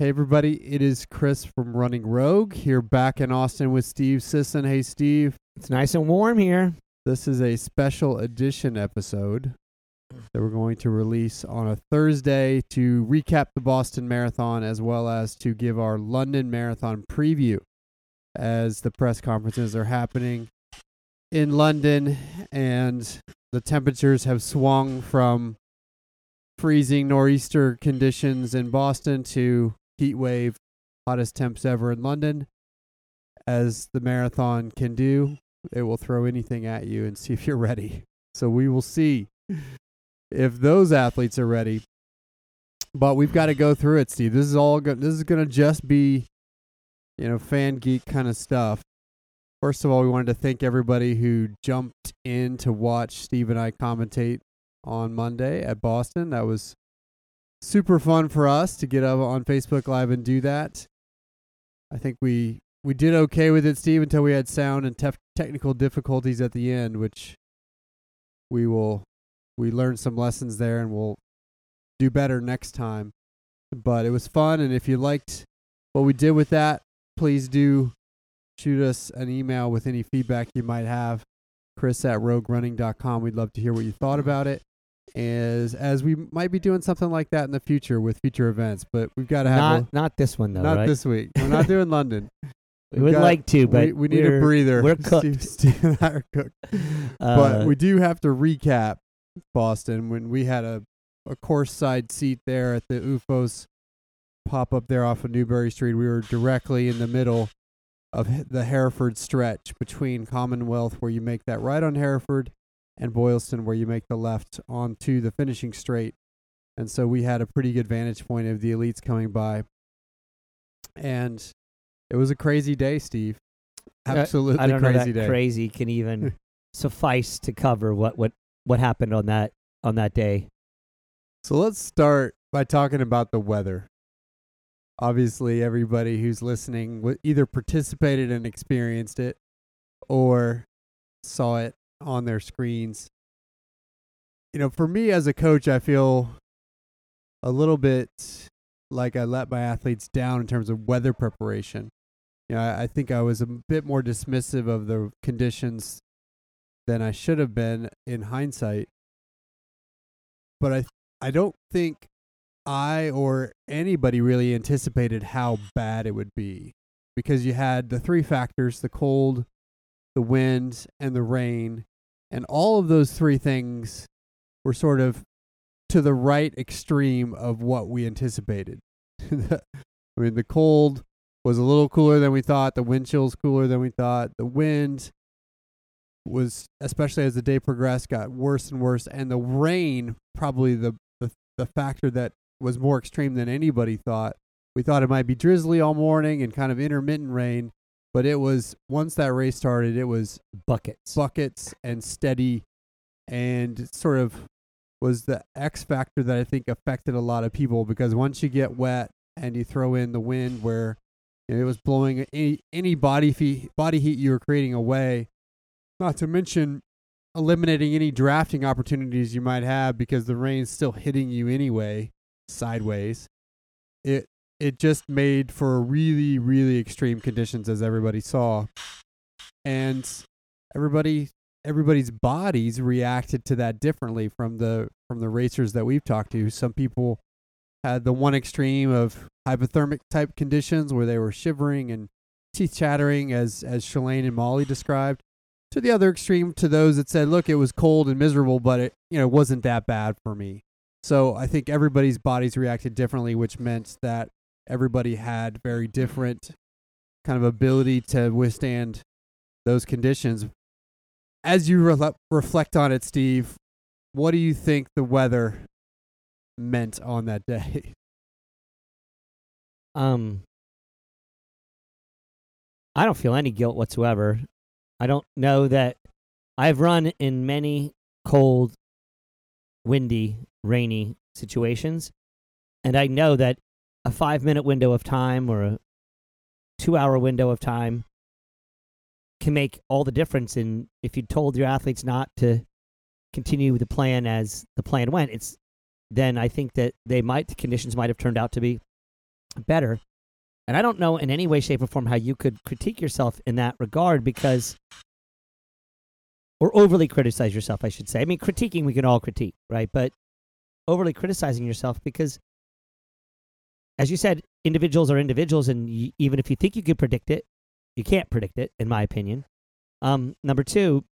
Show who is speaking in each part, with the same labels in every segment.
Speaker 1: Hey everybody, it is Chris from Running Rogue here back in Austin with Steve Sisson. Hey Steve,
Speaker 2: It's nice and warm here.
Speaker 1: this is a special edition episode that we're going to release on a Thursday to recap the Boston Marathon as well as to give our London Marathon preview as the press conferences are happening in London and the temperatures have swung from freezing nor'easter conditions in Boston to heat wave hottest temps ever in London. As the marathon can do it will throw anything at you and see if you're ready. So we will see if those athletes are ready. But we've got to go through it steve. This is all go- this is going to just be you know fan geek kind of stuff. First of all we wanted to thank everybody who jumped in to watch steve and i commentate on monday at boston. That was super fun for us to get up on facebook live and do that. I think we we did okay with it steve until we had sound and tef- technical difficulties at the end which we will we learned some lessons there and we'll do better next time. But it was fun and if you liked what we did with that please do shoot us an email with any feedback you might have. Chris at roguerunning.com we'd love to hear what you thought about it as as we might be doing something like that in the future with future events but we've got to have
Speaker 2: Not
Speaker 1: a,
Speaker 2: not this one though,
Speaker 1: not
Speaker 2: right?
Speaker 1: this week we're not doing london
Speaker 2: we would
Speaker 1: got-
Speaker 2: like to, but
Speaker 1: we, we need a breather
Speaker 2: We're cooked.
Speaker 1: Steve and I are cooked
Speaker 2: Uh,
Speaker 1: but we do have to recap Boston when we had a, a course side seat there at the OOFOS pop up there off of Newbury Street. We were directly in the middle of the Hereford stretch between Commonwealth, where you make that right on Hereford, and Boylston, where you make the left onto the finishing straight. And so we had a pretty good vantage point of the elites coming by. And it was a crazy day, Steve.
Speaker 2: Uh,
Speaker 1: Absolutely
Speaker 2: I don't know
Speaker 1: crazy
Speaker 2: that
Speaker 1: day.
Speaker 2: crazy can even suffice to cover what what what happened on that on that day.
Speaker 1: So let's start by talking about the weather. Obviously, everybody who's listening either participated and experienced it or saw it on their screens. You know, for me as a coach, I feel a little bit like I let my athletes down in terms of weather preparation. You know, I, I think I was a bit more dismissive of the conditions than I should have been in hindsight. But I I don't think I or anybody really anticipated how bad it would be because you had the three factors the cold, the wind, and the rain. And all of those three things were sort of to the right extreme of what we anticipated. I mean, the cold was a little cooler than we thought, the wind chill's cooler than we thought, the wind was especially as the day progressed got worse and worse. And the rain probably the, the the factor that was more extreme than anybody thought. We thought it might be drizzly all morning and kind of intermittent rain but it was once that race started it was
Speaker 2: Buckets.
Speaker 1: buckets and steady and sort of was the X factor that I think affected a lot of people because once you get wet and you throw in the wind where it was blowing any any body heat body heat you were creating away, not to mention eliminating any drafting opportunities you might have because the rain's still hitting you anyway sideways. It it just made for really really extreme conditions as everybody saw. And everybody everybody's bodies reacted to that differently from the from the racers that we've talked to. Some people had the one extreme of hypothermic type conditions where they were shivering and teeth chattering as as Shalane and Molly described. To the other extreme to those that said, look, it was cold and miserable, but it you know wasn't that bad for me. So I think everybody's bodies reacted differently, which meant that everybody had very different kind of ability to withstand those conditions. As you re- reflect on it, Steve, what do you think the weather meant on that day?
Speaker 2: Um, I don't feel any guilt whatsoever. I don't know that I've run in many cold, windy, rainy situations, and I know that a five minute window of time or a two hour window of time can make all the difference in if you told your athletes not to continue the plan as the plan went it's then i think that they might the conditions might have turned out to be better. And I don't know in any way, shape, or form how you could critique yourself in that regard because, or overly criticize yourself, I should say. I mean, critiquing we can all critique, right? But overly criticizing yourself because, as you said, individuals are individuals, and y- even if you think you could predict it, you can't predict it, in my opinion. Um, number two,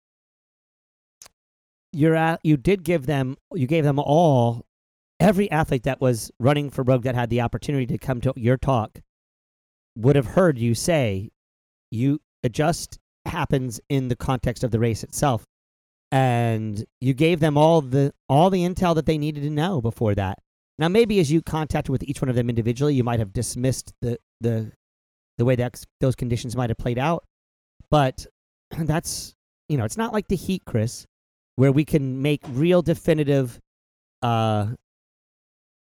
Speaker 2: you're at, you did give them, you gave them all, every athlete that was running for Rogue that had the opportunity to come to your talk would have heard you say, you adjust happens in the context of the race itself and you gave them all the all the intel that they needed to know before that. Now, maybe as you contacted with each one of them individually, you might have dismissed the the the way that those conditions might have played out, but that's you know it's not like the heat, Chris, where we can make real definitive uh,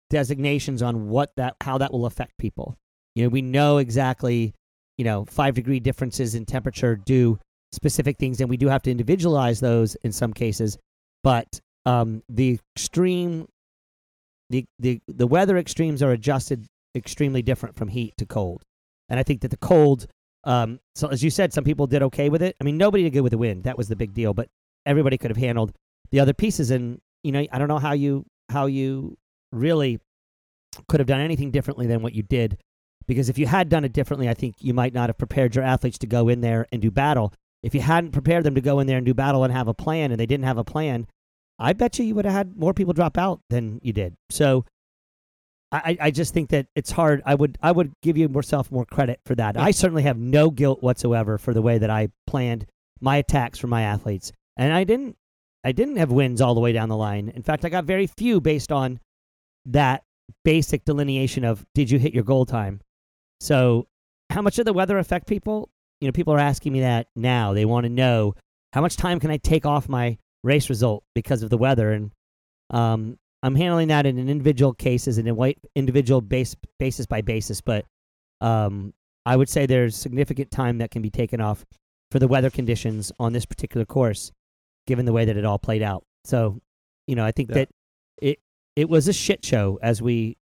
Speaker 2: designations on what that how that will affect people. You know, we know exactly you know five degree differences in temperature do specific things, and we do have to individualize those in some cases. But um, the extreme, the, the the weather extremes are adjusted extremely different from heat to cold, and I think that the cold. Um, so as you said, some people did okay with it. I mean, nobody did good with the wind. That was the big deal. But everybody could have handled the other pieces. And you know, I don't know how you how you really could have done anything differently than what you did. Because if you had done it differently, I think you might not have prepared your athletes to go in there and do battle. If you hadn't prepared them to go in there and do battle and have a plan, and they didn't have a plan, I bet you you would have had more people drop out than you did. So I, I just think that it's hard. I would I would give you yourself more credit for that. I certainly have no guilt whatsoever for the way that I planned my attacks for my athletes, and I didn't I didn't have wins all the way down the line. In fact, I got very few based on that basic delineation of did you hit your goal time. So, how much did the weather affect people? You know, people are asking me that now. They want to know how much time can I take off my race result because of the weather, and um, I'm handling that in an individual cases and in white individual base basis by basis. But um, I would say there's significant time that can be taken off for the weather conditions on this particular course, given the way that it all played out. So, you know, I think
Speaker 1: Yeah.
Speaker 2: that it it was a shit show, as we,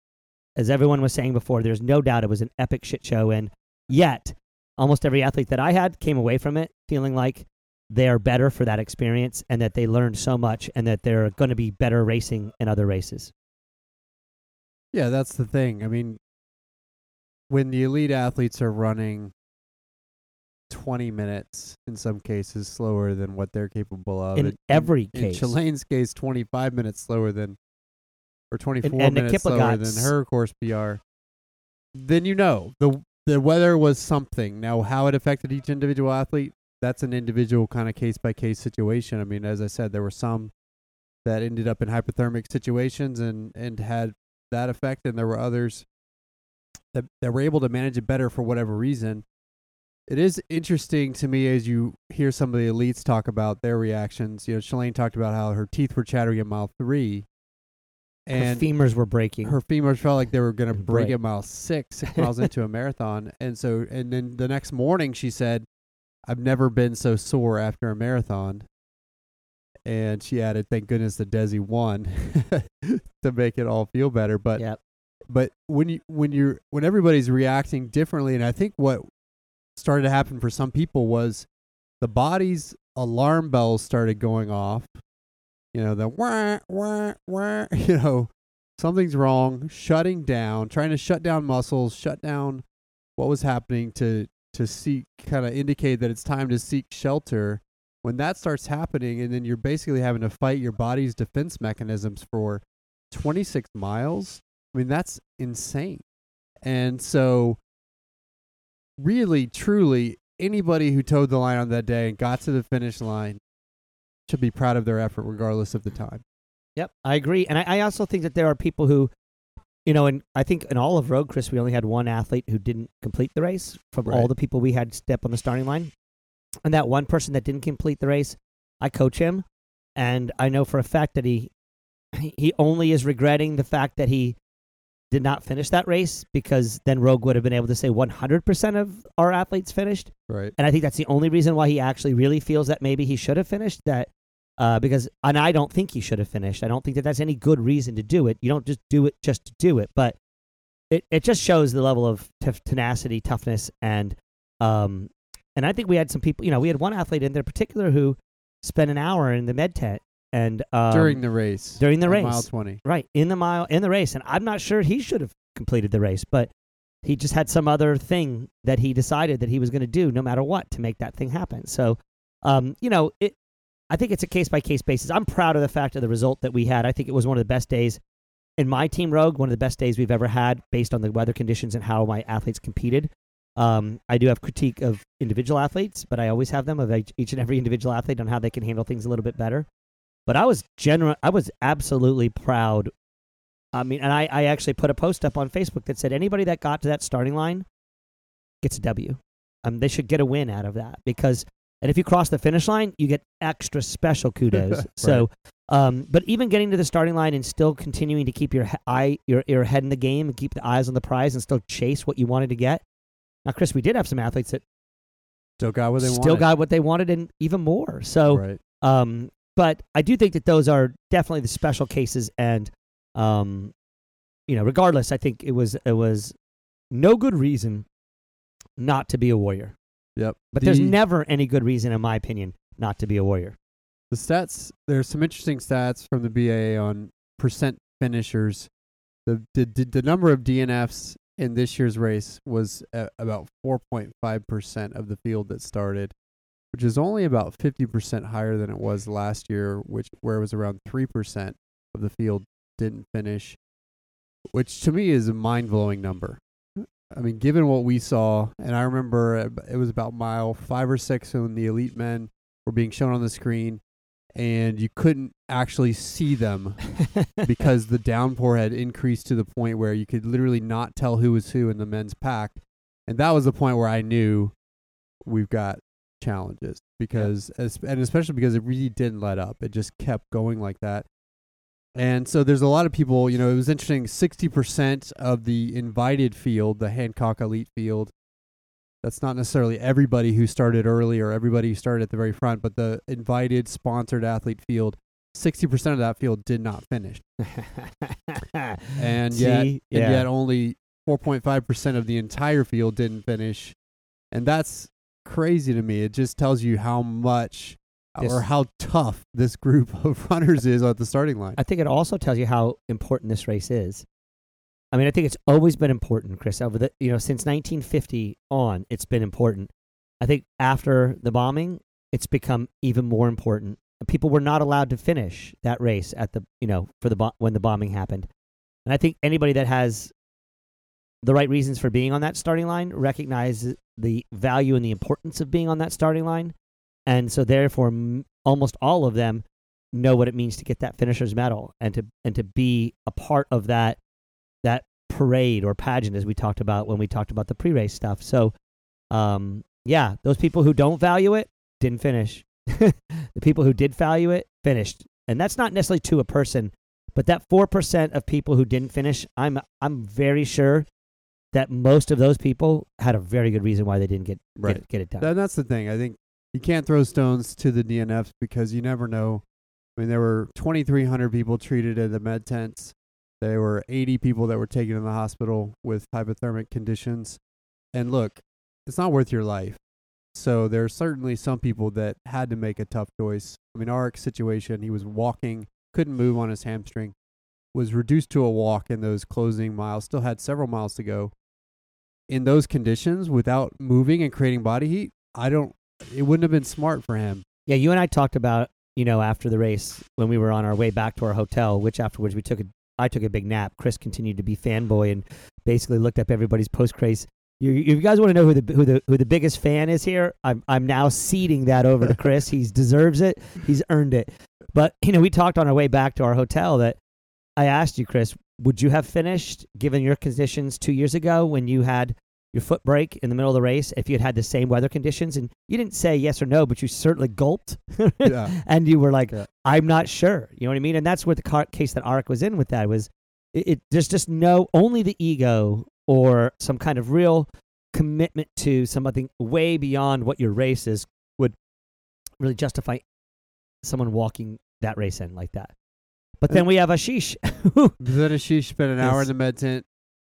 Speaker 2: as everyone was saying before. There's no doubt it was an epic shit show, and yet almost every athlete that I had came away from it feeling like they are better for that experience and that they learned so much and that they're going to be better racing in other races.
Speaker 1: Yeah, that's the thing. I mean, when the elite athletes are running 20 minutes in some cases slower than what they're capable of.
Speaker 2: In every
Speaker 1: in
Speaker 2: case.
Speaker 1: Shalane's case, 25 minutes slower than, or 24
Speaker 2: and the
Speaker 1: minutes slower than her course PR. Then you know the the weather was something. Now, how it affected each individual athlete, that's an individual kind of case by case situation. I mean, as I said, there were some that ended up in hypothermic situations and and had that effect, and there were others that that were able to manage it better for whatever reason. It is interesting to me as you hear some of the elites talk about their reactions. You know, Shalane talked about how her teeth were chattering at mile three, and
Speaker 2: her femurs were breaking.
Speaker 1: her femurs felt like they were going to break
Speaker 2: Break.
Speaker 1: at mile six, six miles into a marathon. And so, and then the next morning, she said, "I've never been so sore after a marathon." And she added, "Thank goodness the Desi won to make it all feel better." But
Speaker 2: yep.
Speaker 1: but when you when you're when everybody's reacting differently, and I think what started to happen for some people was the body's alarm bells started going off. You know the wah wah wah. You know something's wrong, shutting down, trying to shut down muscles, shut down what was happening to to seek kind of indicate that it's time to seek shelter. When that starts happening, and then you're basically having to fight your body's defense mechanisms for 26 miles. I mean, that's insane. And so, really, truly, anybody who towed the line on that day and got to the finish line should be proud of their effort, regardless of the time.
Speaker 2: Yep, I agree, and I, I also think that there are people who, you know, and I think in all of Rogue, Chris, we only had one athlete who didn't complete the race from all the people we had step on the starting line, and that one person that didn't complete the race, I coach him, and I know for a fact that he he only is regretting the fact that he did not finish that race because then Rogue would have been able to say 100% of our athletes finished.
Speaker 1: Right.
Speaker 2: And I think that's the only reason why he actually really feels that maybe he should have finished that. Uh, because, and I don't think he should have finished. I don't think that that's any good reason to do it. You don't just do it just to do it. But it, it just shows the level of tef- tenacity, toughness, and um, and I think we had some people. You know, we had one athlete in there particular who spent an hour in the med tent and um,
Speaker 1: during the race.
Speaker 2: during the race,
Speaker 1: mile twenty.
Speaker 2: right in the mile in the race, and I'm not sure he should have completed the race, but he just had some other thing that he decided that he was going to do no matter what to make that thing happen. So, um, you know, it. I think it's a case by case basis. I'm proud of the fact of the result that we had. I think it was one of the best days in my team rogue, one of the best days we've ever had based on the weather conditions and how my athletes competed. Um, I do have critique of individual athletes, but I always have them of each and every individual athlete on how they can handle things a little bit better. But I was general. I was absolutely proud. I mean, and I, I actually put a post up on Facebook that said anybody that got to that starting line gets a W. Um, they should get a win out of that because, and if you cross the finish line, you get extra special kudos. So, um, but even getting to the starting line and still continuing to keep your eye, your your head in the game and keep the eyes on the prize and still chase what you wanted to get. Now, Chris, we did have some athletes that
Speaker 1: Still got what they
Speaker 2: still
Speaker 1: wanted.
Speaker 2: got what they wanted and even more. So,
Speaker 1: right.
Speaker 2: um, but I do think that those are definitely the special cases, and um, you know, regardless, I think it was it was no good reason not to be a warrior.
Speaker 1: Yep.
Speaker 2: But there's never any good reason, in my opinion, not to be a warrior.
Speaker 1: The stats, there's some interesting stats from the BAA on percent finishers. The, the, the, the number of DNFs in this year's race was about 4.5% of the field that started, which is only about 50% higher than it was last year, which where it was around 3% of the field didn't finish, which to me is a mind-blowing number. I mean, given what we saw, and I remember it was about mile five or six when the elite men were being shown on the screen, and you couldn't actually see them because the downpour had increased to the point where you could literally not tell who was who in the men's pack. And that was the point where I knew we've got challenges because, es- and especially because it really didn't let up. It just kept going like that. And so there's a lot of people, you know, it was interesting 60% of the invited field, the Hancock Elite field, that's not necessarily everybody who started early or everybody who started at the very front, but the invited sponsored athlete field, 60% of that field did not finish. And yet,
Speaker 2: See?
Speaker 1: and
Speaker 2: Yeah.
Speaker 1: yet only 4.5% of the entire field didn't finish. And that's crazy to me. It just tells you how much
Speaker 2: This-
Speaker 1: or how tough this group of runners is at the starting line.
Speaker 2: I think it also tells you how important this race is. I mean, I think it's always been important, Chris. Over the you know since 1950 on, it's been important. I think after the bombing, it's become even more important. People were not allowed to finish that race at the you know for the bo- when the bombing happened, and I think anybody that has the right reasons for being on that starting line recognizes the value and the importance of being on that starting line, and so therefore m- almost all of them know what it means to get that finisher's medal and to and to be a part of that that parade or pageant as we talked about when we talked about the pre-race stuff. So um yeah, those people who don't value it didn't finish. the people who did value it finished. And that's not necessarily to a person, but that 4% of people who didn't finish, I'm I'm very sure that most of those people had a very good reason why they didn't get
Speaker 1: Right.
Speaker 2: get, it, get it done.
Speaker 1: And that's the thing. I think you can't throw stones to the DNFs because you never know. I mean, there were 2,300 people treated in the med tents. There were 80 people that were taken in the hospital with hypothermic conditions. And look, it's not worth your life. So there are certainly some people that had to make a tough choice. I mean, Arik's situation, he was walking, couldn't move on his hamstring, was reduced to a walk in those closing miles, still had several miles to go. In those conditions, without moving and creating body heat, I don't, it wouldn't have been smart for him.
Speaker 2: Yeah, you and I talked about, you know, after the race when we were on our way back to our hotel, which afterwards we took a I took a big nap. Chris continued to be fanboy and basically looked up everybody's post race. You, you guys want to know who the who the who the biggest fan is here? I'm I'm now ceding that over to Chris. He deserves it. He's earned it. But you know, we talked on our way back to our hotel that I asked you, Chris, would you have finished given your conditions two years ago when you had your foot break in the middle of the race if you had had the same weather conditions? And you didn't say yes or no, but you certainly gulped.
Speaker 1: Yeah.
Speaker 2: and you were like,
Speaker 1: Yeah.
Speaker 2: I'm not sure. You know what I mean? And that's what the car- case that Arik was in with that was it, it there's just no only the ego or some kind of real commitment to something way beyond what your race is would really justify someone walking that race in like that. But then
Speaker 1: uh,
Speaker 2: we have Ashish.
Speaker 1: Then Ashish spent an hour in the med tent,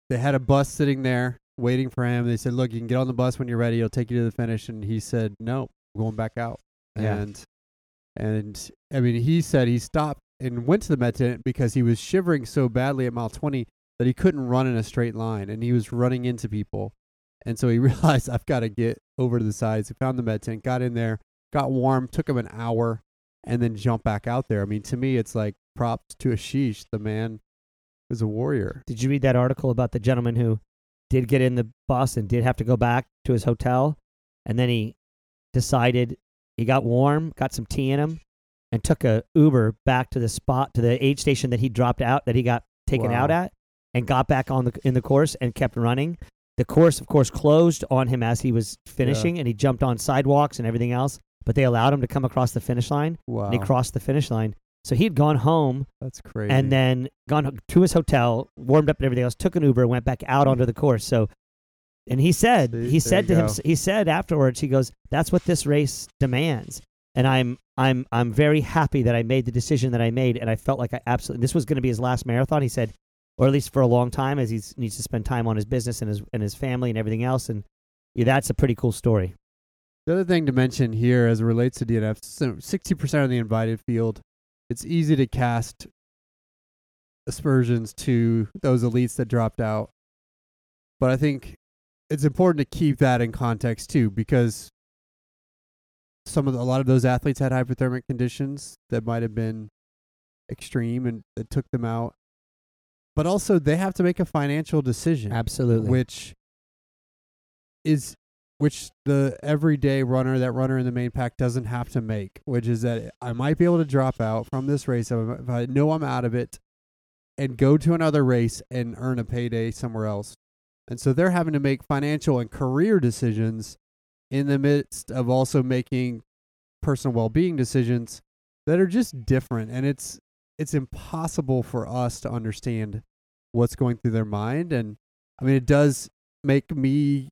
Speaker 1: they had a bus sitting there waiting for him. They said, "Look, you can get on the bus when you're ready. It'll take you to the finish." And he said, "No, I'm going back out."
Speaker 2: Yeah.
Speaker 1: And and I mean, he said he stopped and went to the med tent because he was shivering so badly at mile 20 that he couldn't run in a straight line, and he was running into people. And so he realized I've got to get over to the sides. He found the med tent, got in there, got warm, took him an hour, and then jumped back out there. I mean, to me, it's like props to Ashish. The man is a warrior.
Speaker 2: Did you read that article about the gentleman who did get in the bus and did have to go back to his hotel, and then he decided he got warm, got some tea in him, and took a Uber back to the spot to the aid station that he dropped out that he got taken
Speaker 1: Wow.
Speaker 2: out at, and got back on the in the course and kept running. The course, of course, closed on him as he was finishing, and he jumped on sidewalks and everything else. But they allowed him to come across the finish line,
Speaker 1: Wow,
Speaker 2: and he crossed the finish line. So he had gone home
Speaker 1: that's crazy.
Speaker 2: and then gone to his hotel, warmed up and everything else, took an Uber, and went back out onto the course. So, and he said,
Speaker 1: See,
Speaker 2: he said to him, he said afterwards, he goes, "That's what this race demands." And I'm, I'm, I'm very happy that I made the decision that I made, and I felt like I absolutely. This was going to be his last marathon. He said, or at least for a long time, as he needs to spend time on his business and his and his family and everything else. And yeah, that's a pretty cool story.
Speaker 1: The other thing to mention here, as it relates to DNF, sixty percent of the invited field, it's easy to cast aspersions to those elites that dropped out. But I think it's important to keep that in context too, because some of the, a lot of those athletes had hypothermic conditions that might have been extreme and that took them out. But also, they have to make a financial decision
Speaker 2: Absolutely.
Speaker 1: which is which the everyday runner, that runner in the main pack, doesn't have to make. Which is that I might be able to drop out from this race if I- know I'm out of it, and go to another race and earn a payday somewhere else. And so they're having to make financial and career decisions in the midst of also making personal well-being decisions that are just different and it's it's impossible for us to understand what's going through their mind and I mean it does make me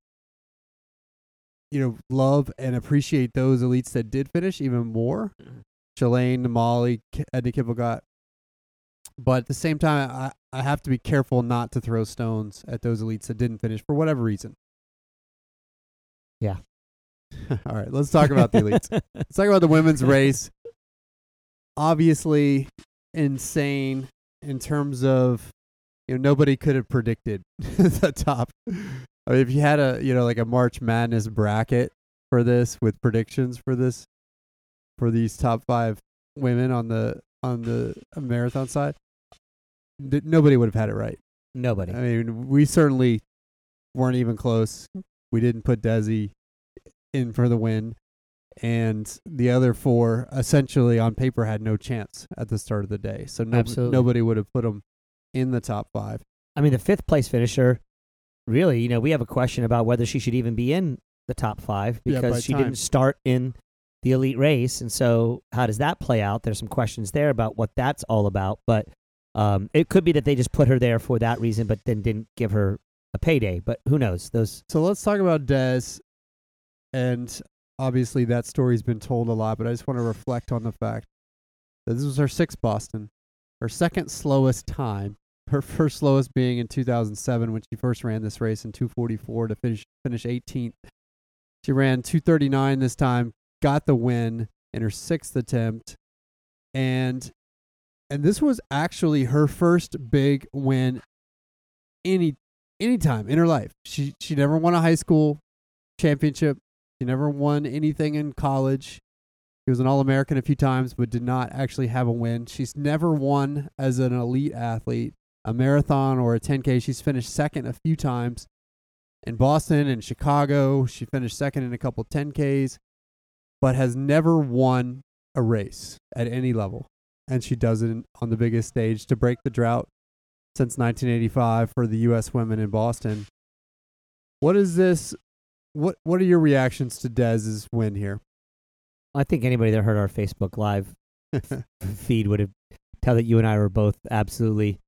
Speaker 1: you know love and appreciate those elites that did finish even more. Mm-hmm. Shalane, Molly, Edna Kiplagat. But at the same time, I, I have to be careful not to throw stones at those elites that didn't finish for whatever reason.
Speaker 2: Yeah.
Speaker 1: All right, let's talk about the elites. Let's talk about the women's race. Obviously, insane in terms of you know nobody could have predicted the top. I mean, if you had a you know like a March Madness bracket for this with predictions for this for these top five women on the on the marathon side, th- nobody would have had it right.
Speaker 2: Nobody.
Speaker 1: I mean, we certainly weren't even close. We didn't put Desi in for the win, and the other four essentially on paper had no chance at the start of the day. So no, nobody would have put them in the top five.
Speaker 2: I mean, the fifth place finisher, really, you know, we have a question about whether she should even be in the top five
Speaker 1: Yeah,
Speaker 2: because
Speaker 1: by
Speaker 2: she
Speaker 1: time.
Speaker 2: didn't start in the elite race. And so, how does that play out? There's some questions there about what that's all about. But um, it could be that they just put her there for that reason, but then didn't give her a payday. But who knows? Those
Speaker 1: So let's talk about Des, and obviously that story's been told a lot, but I just want to reflect on the fact that this was her sixth Boston, her second slowest time. Her first slowest being in 2007 when she first ran this race in 244 to finish finish 18th. She ran 239 this time, got the win in her sixth attempt, and and this was actually her first big win any any time in her life. She she never won a high school championship. She never won anything in college. She was an All American a few times, but did not actually have a win. She's never won as an elite athlete, a marathon or a 10K. She's finished second a few times in Boston and Chicago. She finished second in a couple 10Ks, but has never won a race at any level. And she does it on the biggest stage to break the drought since 1985 for the U.S. women in Boston. What is this? What What are your reactions to Des's win here?
Speaker 2: I think anybody that heard our Facebook Live feed would have tell that you and I were both absolutely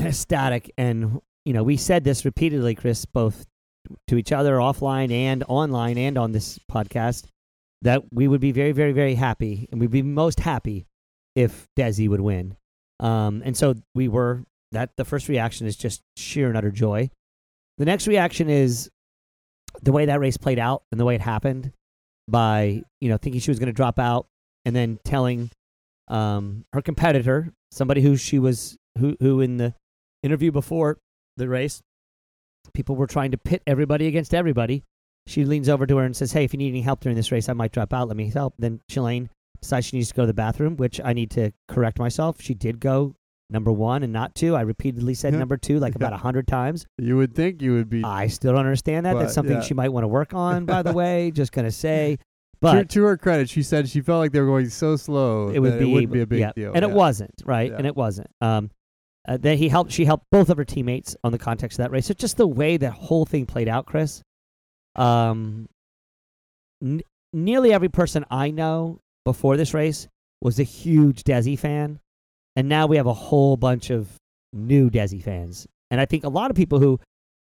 Speaker 2: ecstatic. And you know, we said this repeatedly, Chris, both to each other offline and online and on this podcast, that we would be very, very, very happy, and we'd be most happy if Desi would win. Um, and so we were that the first reaction is just sheer and utter joy. The next reaction is the way that race played out and the way it happened by, you know, thinking she was going to drop out and then telling um, her competitor, somebody who she was, who, who in the interview before the race, people were trying to pit everybody against everybody. She leans over to her and says, Hey, if you need any help during this race, I might drop out. Let me help. Then Shalane decides she needs to go to the bathroom, which I need to correct myself. She did go number one and not two. I repeatedly said number two like about a hundred times.
Speaker 1: You would think you would be.
Speaker 2: I still don't understand that.
Speaker 1: But,
Speaker 2: That's something
Speaker 1: yeah.
Speaker 2: she might want to work on, by the way. Just gonna say.
Speaker 1: to,
Speaker 2: But
Speaker 1: to her credit, she said she felt like they were going so slow.
Speaker 2: it would
Speaker 1: that
Speaker 2: be
Speaker 1: it wouldn't be a big
Speaker 2: yeah.
Speaker 1: deal.
Speaker 2: and
Speaker 1: yeah.
Speaker 2: it wasn't right, and it wasn't. Um, uh, then he helped. She helped both of her teammates on the context of that race. So just the way that whole thing played out, Chris. Um, n- nearly every person I know before this race was a huge Desi fan, and now we have a whole bunch of new Desi fans. And I think a lot of people who,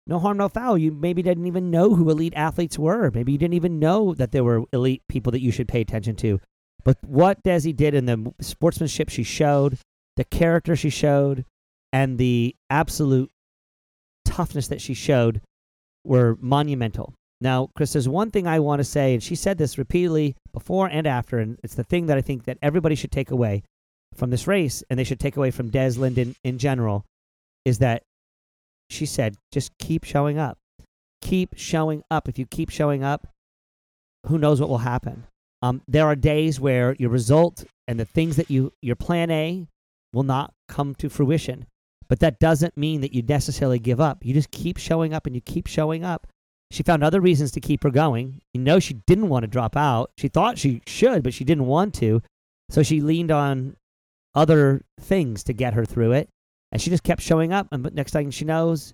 Speaker 2: no harm, no foul, you maybe didn't even know who elite athletes were. Maybe you didn't even know that there were elite people that you should pay attention to. But what Desi did and the sportsmanship she showed, the character she showed, and the absolute toughness that she showed were monumental. Now, Chris, there's one thing I want to say, and she said this repeatedly before and after, and it's the thing that I think that everybody should take away from this race, and they should take away from Des Linden in general, is that she said, just keep showing up. Keep showing up. If you keep showing up, who knows what will happen? Um, there are days where your result and the things that you, your plan A, will not come to fruition. But that doesn't mean that you necessarily give up. You just keep showing up and you keep showing up. She found other reasons to keep her going. You know, she didn't want to drop out. She thought she should, but she didn't want to. So she leaned on other things to get her through it. And she just kept showing up. And next thing she knows,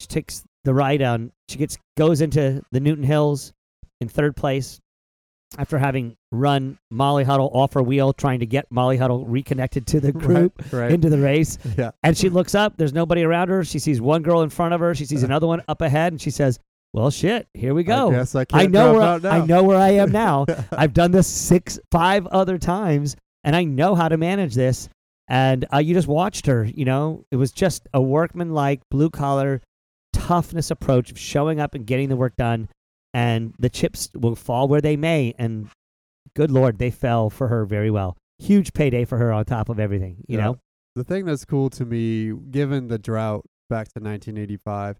Speaker 2: she takes the ride on. She gets goes into the Newton Hills in third place after having run Molly Huddle off her wheel, trying to get Molly Huddle reconnected to the group
Speaker 1: Right. right.
Speaker 2: into the race.
Speaker 1: yeah.
Speaker 2: And she looks up. There's nobody around her. She sees one girl in front of her. She sees another one up ahead, and she says, "Well, shit, here we go.
Speaker 1: I I
Speaker 2: I know where. I know where I am now. I've done this six, five other times, and I know how to manage this. And uh, you just watched her. You know, it was just a workman-like, blue-collar, toughness approach of showing up and getting the work done. And the chips will fall where they may. And good lord, they fell for her very well. Huge payday for her on top of everything. You
Speaker 1: Yeah.
Speaker 2: know,
Speaker 1: the thing that's cool to me, given the drought back to 1985,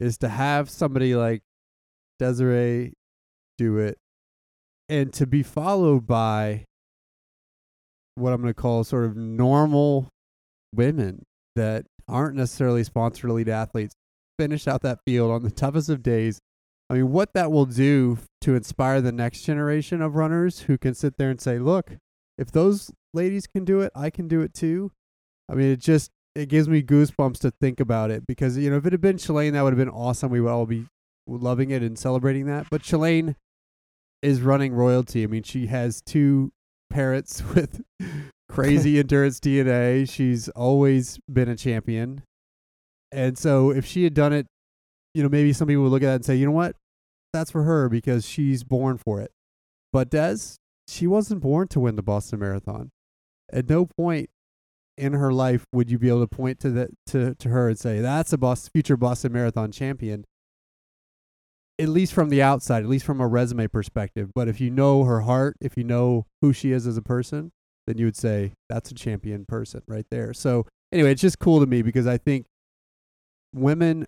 Speaker 1: is to have somebody like Desiree do it, and to be followed by what I'm going to call sort of normal women that aren't necessarily sponsored elite athletes finish out that field on the toughest of days. I mean, what that will do to inspire the next generation of runners who can sit there and say, look, if those ladies can do it, I can do it too. I mean, it just it gives me goosebumps to think about it because you know if it had been Shalane, that would have been awesome. We would all be loving it and celebrating that. But Shalane is running royalty. I mean, she has two parrots with crazy endurance DNA. She's always been a champion, and so if she had done it, you know, maybe some people would look at that and say, you know what, that's for her because she's born for it. But Des, she wasn't born to win the Boston Marathon. At no point in her life would you be able to point to that to, to her and say that's a Boston, future Boston Marathon champion. At least from the outside, at least from a resume perspective. But if you know her heart, if you know who she is as a person, then you would say that's a champion person right there. So anyway, it's just cool to me because I think women,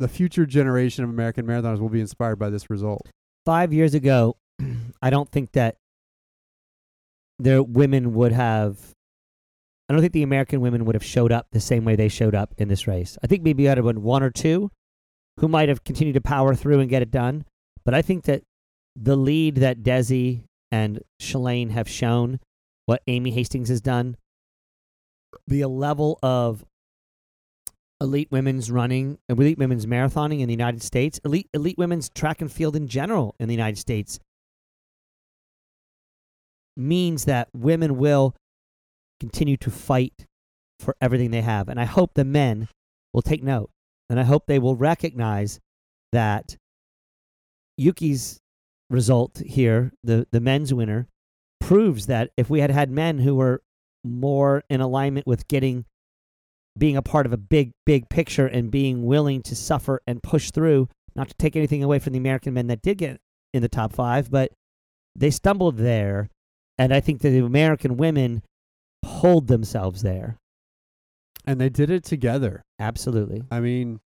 Speaker 1: the future generation of American marathoners, will be inspired by this result.
Speaker 2: five years ago, I don't think that their women would have. I don't think the American women would have showed up the same way they showed up in this race. I think maybe you had been one or two who might have continued to power through and get it done. But I think that the lead that Desi and Shalane have shown, what Amy Hastings has done, the level of elite women's running, elite women's marathoning in the United States, elite elite women's track and field in general in the United States means that women will continue to fight for everything they have. And I hope the men will take note. And I hope they will recognize that Yuki's result here, the, the men's winner, proves that if we had had men who were more in alignment with getting being a part of a big, big picture and being willing to suffer and push through, not to take anything away from the American men that did get in the top five, but they stumbled there. And I think that the American women pulled themselves there.
Speaker 1: And they did it together.
Speaker 2: Absolutely.
Speaker 1: I mean,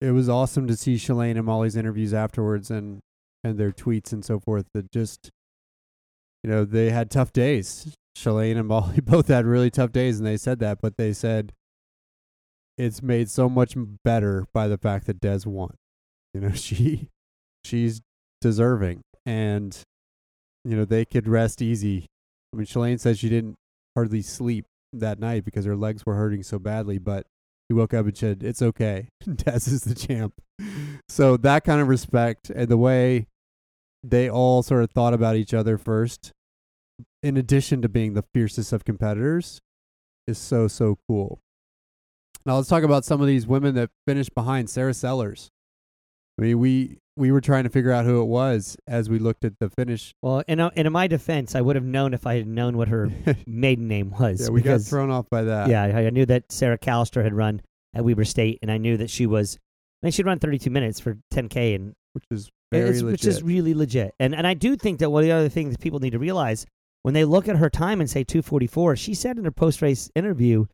Speaker 1: it was awesome to see Shalane and Molly's interviews afterwards and and their tweets and so forth. That just, you know, they had tough days. Shalane and Molly both had really tough days, and they said that. But they said it's made so much better by the fact that Des won. You know, she she's deserving, and you know they could rest easy. I mean, Shalane said she didn't hardly sleep that night because her legs were hurting so badly, but he woke up and said, "It's okay. Des is the champ." So that kind of respect and the way they all sort of thought about each other first, in addition to being the fiercest of competitors, is so so cool. Now let's talk about some of these women that finished behind Sarah Sellers. I mean, we we were trying to figure out who it was as we looked at the finish.
Speaker 2: Well, in, in my defense, I would have known if I had known what her maiden name was.
Speaker 1: yeah, we
Speaker 2: because,
Speaker 1: got thrown off by that.
Speaker 2: Yeah, I I knew that Sarah Callister had run at Weber State, and I knew that she was. I think she'd run 32 minutes for 10k, and
Speaker 1: which is very legit.
Speaker 2: which is really legit. And and I do think that one of the other things people need to realize when they look at her time and say 244, she said in her post race interview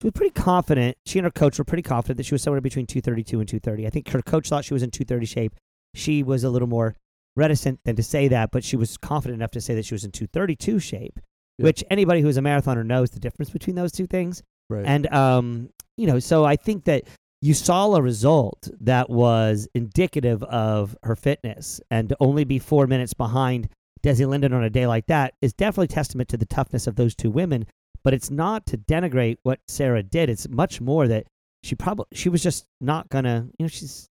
Speaker 2: she was pretty confident. She and her coach were pretty confident that she was somewhere between 232 and 230. I think her coach thought she was in 230 shape. She was a little more reticent than to say that, but she was confident enough to say that she was in 232 shape.
Speaker 1: Yeah.
Speaker 2: Which anybody who's a marathoner knows the difference between those two things.
Speaker 1: right.
Speaker 2: And um, you know, so I think that you saw a result that was indicative of her fitness, and to only be four minutes behind Desi Linden on a day like that is definitely testament to the toughness of those two women. But it's not to denigrate what Sarah did. It's much more that she probably she was just not gonna. You know, she's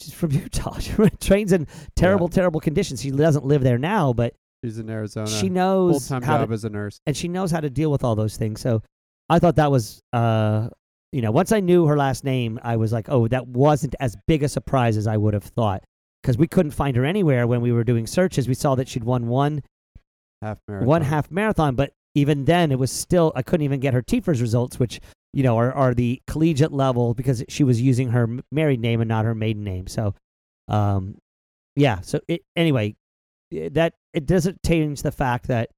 Speaker 2: she's from Utah. She trains in terrible, terrible conditions. She doesn't live there now, but
Speaker 1: She's in Arizona.
Speaker 2: she
Speaker 1: full
Speaker 2: knows
Speaker 1: time
Speaker 2: how
Speaker 1: job
Speaker 2: to
Speaker 1: as a nurse.
Speaker 2: and she knows how to deal with all those things. So I thought that was, uh, you know, once I knew her last name, I was like, oh, that wasn't as big a surprise as I would have thought because we couldn't find her anywhere when we were doing searches. We saw that she'd won one
Speaker 1: Half marathon.
Speaker 2: one half marathon, but even then, it was still I couldn't even get her TFRRS results, which you know are, are the collegiate level because she was using her married name and not her maiden name. So, um, yeah. So it, anyway, that it doesn't change the fact that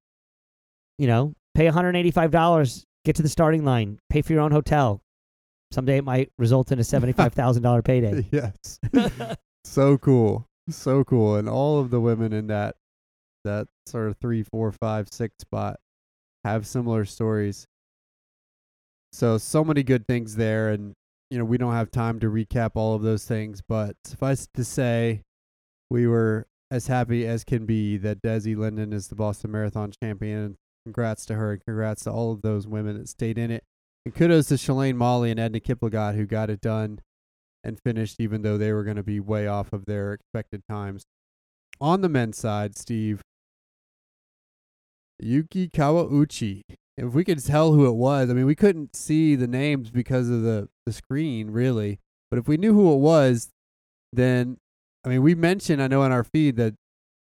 Speaker 2: you know pay one hundred eighty five dollars, get to the starting line, pay for your own hotel. Someday it might result in a seventy five thousand dollar payday.
Speaker 1: yes. so cool. So cool. And all of the women in that that sort of three, four, five, six spot have similar stories. So so many good things there and you know, we don't have time to recap all of those things, but suffice to say we were as happy as can be that Desi Linden is the Boston Marathon champion. Congrats to her and congrats to all of those women that stayed in it. And kudos to Shalane Molly and Edna Kiplagat who got it done and finished even though they were going to be way off of their expected times. On the men's side, Steve, Yuki Kawauchi. If we could tell who it was, I mean, we couldn't see the names because of the, the screen, really. But if we knew who it was, then, I mean, we mentioned, I know in our feed, that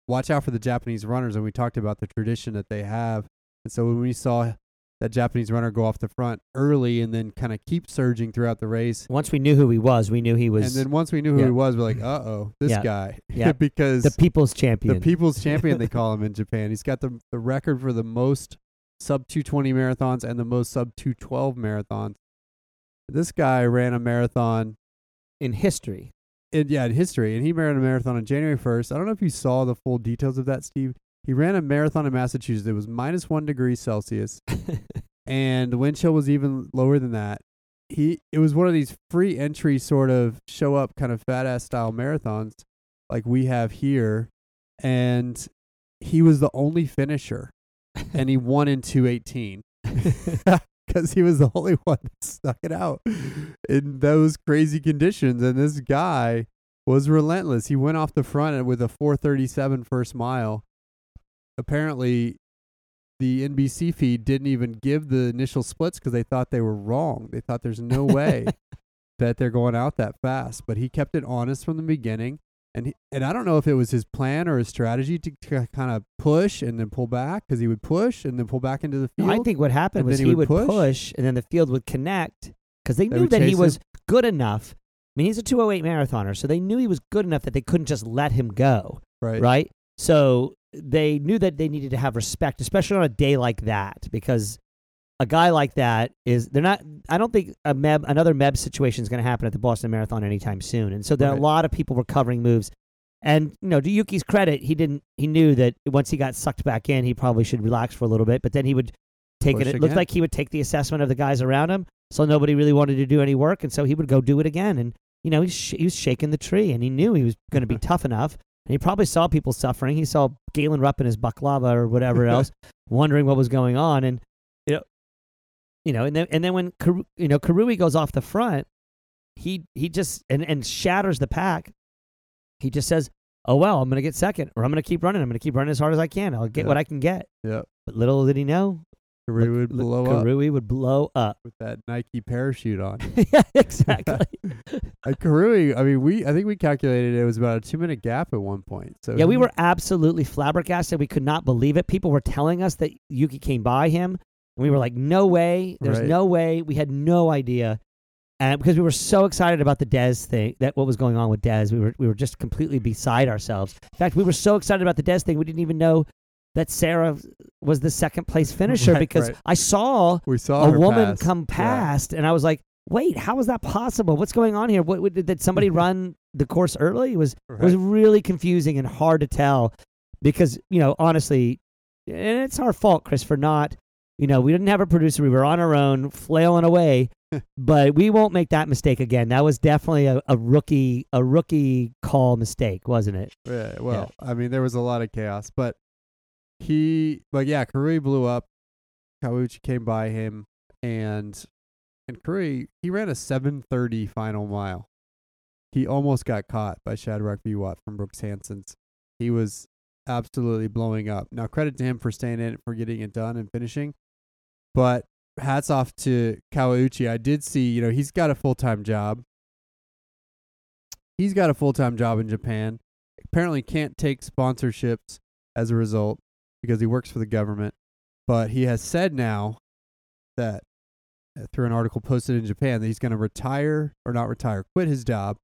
Speaker 1: watch out for the Japanese runners, and we talked about the tradition that they have. And so when we saw that Japanese runner go off the front early and then kind of keep surging throughout the race,
Speaker 2: Once we knew who he was, we knew he was
Speaker 1: and then once we knew who
Speaker 2: yeah.
Speaker 1: he was, we're like, uh oh, this
Speaker 2: Yeah.
Speaker 1: guy.
Speaker 2: Yeah.
Speaker 1: because
Speaker 2: the people's champion.
Speaker 1: the people's champion, they call him in Japan. He's got the, the record for the most sub 220 marathons and the most sub 212 marathons. This guy ran a marathon
Speaker 2: in history.
Speaker 1: in, yeah, in history, and he ran a marathon on January 1st. I don't know if you saw the full details of that, Steve. He ran a marathon in Massachusetts. It was minus one degree Celsius, and the wind chill was even lower than that. He it was one of these free entry sort of show up kind of fat ass style marathons like we have here, and he was the only finisher, and he won in two eighteen because he was the only one that stuck it out in those crazy conditions. And this guy was relentless. He went off the front with a 437 first mile. Apparently, the NBC feed didn't even give the initial splits because they thought they were wrong. They thought there's no way that they're going out that fast. But he kept it honest from the beginning. And he, and I don't know if it was his plan or his strategy to, to kind of push and then pull back because he would push and then pull back into the field.
Speaker 2: I think what happened was he,
Speaker 1: he
Speaker 2: would, push?
Speaker 1: push?
Speaker 2: and then the field would connect because they
Speaker 1: They
Speaker 2: knew that he
Speaker 1: chase
Speaker 2: was good enough. I mean, he's a 208 marathoner, so they knew he was good enough that they couldn't just let him go,
Speaker 1: right.
Speaker 2: right? So they knew that they needed to have respect, especially on a day like that, because a guy like that is they're not. I don't think a Meb another Meb situation is going to happen at the Boston Marathon anytime soon, and so there are
Speaker 1: Right.
Speaker 2: a lot of people recovering moves. And you know, to Yuki's credit, he didn't. He knew that once he got sucked back in, he probably should relax for a little bit. But then he would take
Speaker 1: Push
Speaker 2: it. It looked like he would take the assessment of the guys around him, so nobody really wanted to do any work, and so he would go do it again. And you know, sh- he was shaking the tree, and he knew he was going to be tough enough. And he probably saw people suffering. He saw Galen Rupp in his baklava or whatever else, wondering what was going on. And you know, you know, and then and then when Karu, you know Kirui goes off the front, he he just and and shatters the pack. He just says, "Oh well, I'm going to get second, or I'm going to keep running. I'm going to keep running as hard as I can. I'll get
Speaker 1: Yeah.
Speaker 2: what I can get."
Speaker 1: Yeah.
Speaker 2: But little did he know,
Speaker 1: Kirui would
Speaker 2: Look-
Speaker 1: blow up
Speaker 2: Kirui would blow up.
Speaker 1: with that Nike parachute on.
Speaker 2: yeah, exactly.
Speaker 1: Kirui, I mean, we I think we calculated it was about a two minute gap at one point. So
Speaker 2: yeah, we were absolutely flabbergasted. We could not believe it. People were telling us that Yuki came by him, and we were like, "No way! There's
Speaker 1: Right.
Speaker 2: no way!" We had no idea, and because we were so excited about the Des thing, that what was going on with Des, we were we were just completely beside ourselves. In fact, we were so excited about the Des thing, we didn't even know that Sarah was the second place finisher
Speaker 1: Right,
Speaker 2: because
Speaker 1: right.
Speaker 2: I saw
Speaker 1: we saw
Speaker 2: a woman
Speaker 1: pass.
Speaker 2: come
Speaker 1: Yeah.
Speaker 2: past, and I was like, "Wait, how is that possible? What's going on here? What, what did somebody run the course early?" It was it was really confusing and hard to tell because you know honestly, and it's our fault, Chris, for not. You know, we didn't have a producer. We were on our own, flailing away. but we won't make that mistake again. That was definitely a, a rookie, a rookie call mistake, wasn't it?
Speaker 1: Yeah, well, I mean, there was a lot of chaos, but he, but yeah, Kirui blew up. Kawauchi came by him, and and Kirui he ran a seven thirty final mile. He almost got caught by Shadrack. Biwott from Brooks Hanson's. He was absolutely blowing up. Now, credit to him for staying in it, for getting it done and finishing. But hats off to Kawauchi. I did see, you know, he's got a full time job. He's got a full time job in Japan. Apparently, can't take sponsorships as a result because he works for the government. But he has said now that uh, through an article posted in Japan that he's going to retire or not retire, quit his job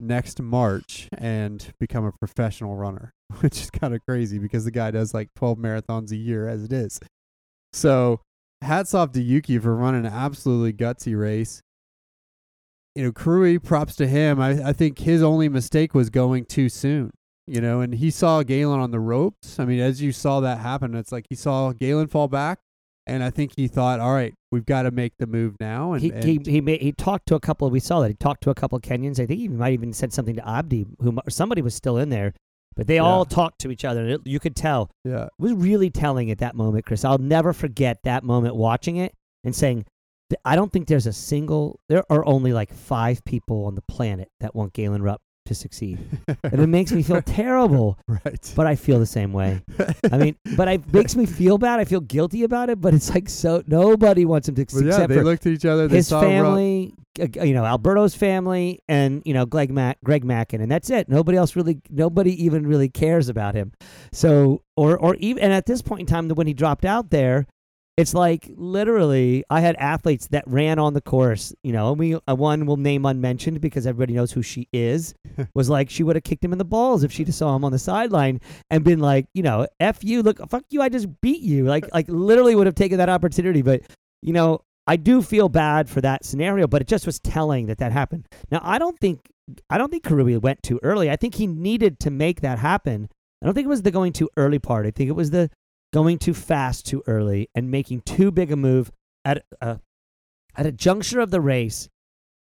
Speaker 1: next March and become a professional runner, which is kind of crazy because the guy does like 12 marathons a year as it is. So, hats off to Yuki for running an absolutely gutsy race. You know, Kirui, props to him. I, I think his only mistake was going too soon. You know, and he saw Galen on the ropes. I mean, as you saw that happen, it's like he saw Galen fall back, and I think he thought, "All right, we've got to make the move now." And,
Speaker 2: he
Speaker 1: and
Speaker 2: he he, made, he talked to a couple. We saw that he talked to a couple of Kenyans. I think he might even said something to Abdi, who somebody was still in there, but they all talked to each other. It, you could tell
Speaker 1: yeah,
Speaker 2: it was really telling at that moment, Chris. I'll never forget that moment watching it and saying, I don't think there's a single. There are only like five people on the planet that want Galen Rupp to succeed, and it makes me feel terrible.
Speaker 1: right.
Speaker 2: But I feel the same way. I mean, but it makes me feel bad. I feel guilty about it. But it's like so nobody wants him to succeed
Speaker 1: yeah,
Speaker 2: except
Speaker 1: they looked at each other. They
Speaker 2: his
Speaker 1: saw
Speaker 2: family, uh, you know, Alberto's family, and you know, Greg Mac- Greg Mackin, and that's it. Nobody else really, nobody even really cares about him. So, or or even, and at this point in time, when he dropped out there, it's like literally, I had athletes that ran on the course. You know, and we uh, one will name unmentioned because everybody knows who she is. was like she would have kicked him in the balls if she just saw him on the sideline and been like, you know, f you, look, fuck you, I just beat you. Like, like literally would have taken that opportunity, but you know, I do feel bad for that scenario, but it just was telling that that happened. Now, I don't think I don't think Kirui went too early. I think he needed to make that happen. I don't think it was the going too early part. I think it was the going too fast too early and making too big a move at a at a juncture of the race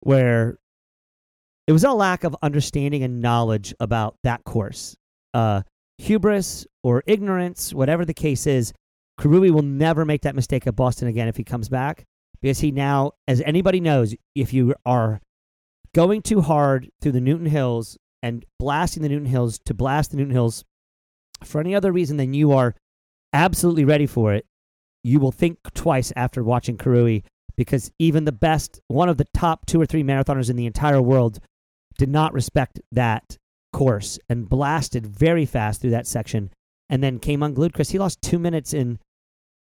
Speaker 2: where it was a lack of understanding and knowledge about that course. Uh, hubris or ignorance, whatever the case is, Kirui will never make that mistake at Boston again if he comes back because he now, as anybody knows, if you are going too hard through the Newton Hills and blasting the Newton Hills to blast the Newton Hills for any other reason than you are absolutely ready for it, you will think twice after watching Kirui because even the best, one of the top two or three marathoners in the entire world, did not respect that course and blasted very fast through that section, and then came unglued. Chris, he lost two minutes in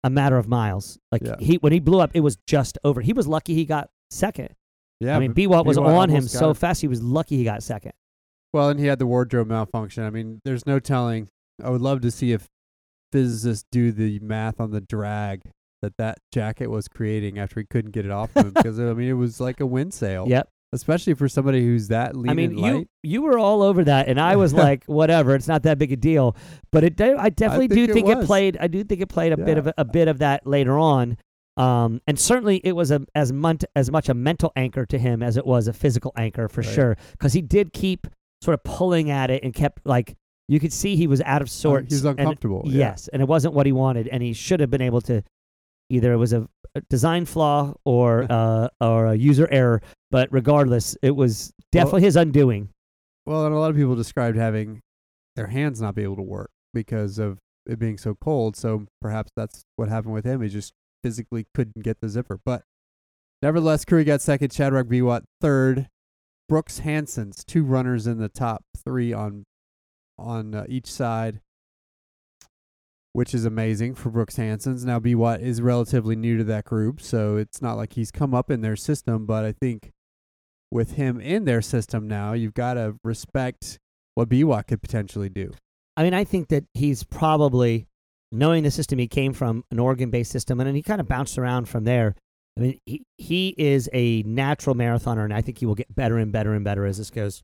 Speaker 2: a matter of miles. Like
Speaker 1: Yeah.
Speaker 2: he when he blew up, it was just over. He was lucky he got second.
Speaker 1: Yeah,
Speaker 2: I mean, B-Watt was on him so
Speaker 1: it.
Speaker 2: fast. He was lucky he got second.
Speaker 1: Well, and he had the wardrobe malfunction. I mean, there's no telling. I would love to see if physicists do the math on the drag that that jacket was creating after he couldn't get it off of him because I mean it was like a wind sail.
Speaker 2: Yep.
Speaker 1: Especially for somebody who's that lean
Speaker 2: I mean, you
Speaker 1: light.
Speaker 2: you were all over that, and I was like, whatever, it's not that big a deal. But it, de- I definitely
Speaker 1: think
Speaker 2: do
Speaker 1: it
Speaker 2: think it played. I do think it played a bit of a, a bit of that later on. Um, and certainly it was a, as much as much a mental anchor to him as it was a physical anchor for
Speaker 1: Right.
Speaker 2: sure, because he did keep sort of pulling at it and kept like you could see he was out of sorts.
Speaker 1: he was
Speaker 2: and-
Speaker 1: uncomfortable. yeah.
Speaker 2: Yes, and it wasn't what he wanted, and he should have been able to. Either it was a, a design flaw or uh, or a user error, but regardless, it was definitely his undoing.
Speaker 1: Well, and a lot of people described having their hands not be able to work because of it being so cold. So perhaps that's what happened with him. He just physically couldn't get the zipper. But nevertheless, Kirui got second, Shadrack Biwott third, Brooks Hanson's two runners in the top three on on uh, each side, which is amazing for Brooks Hanson's. Now Biwott is relatively new to that group, so it's not like he's come up in their system. But I think with him in their system now, you've got to respect what Biwott could potentially do.
Speaker 2: I mean, I think that he's probably knowing the system he came from, an Oregon-based system, and then he kind of bounced around from there. I mean, he he is a natural marathoner, and I think he will get better and better and better as this goes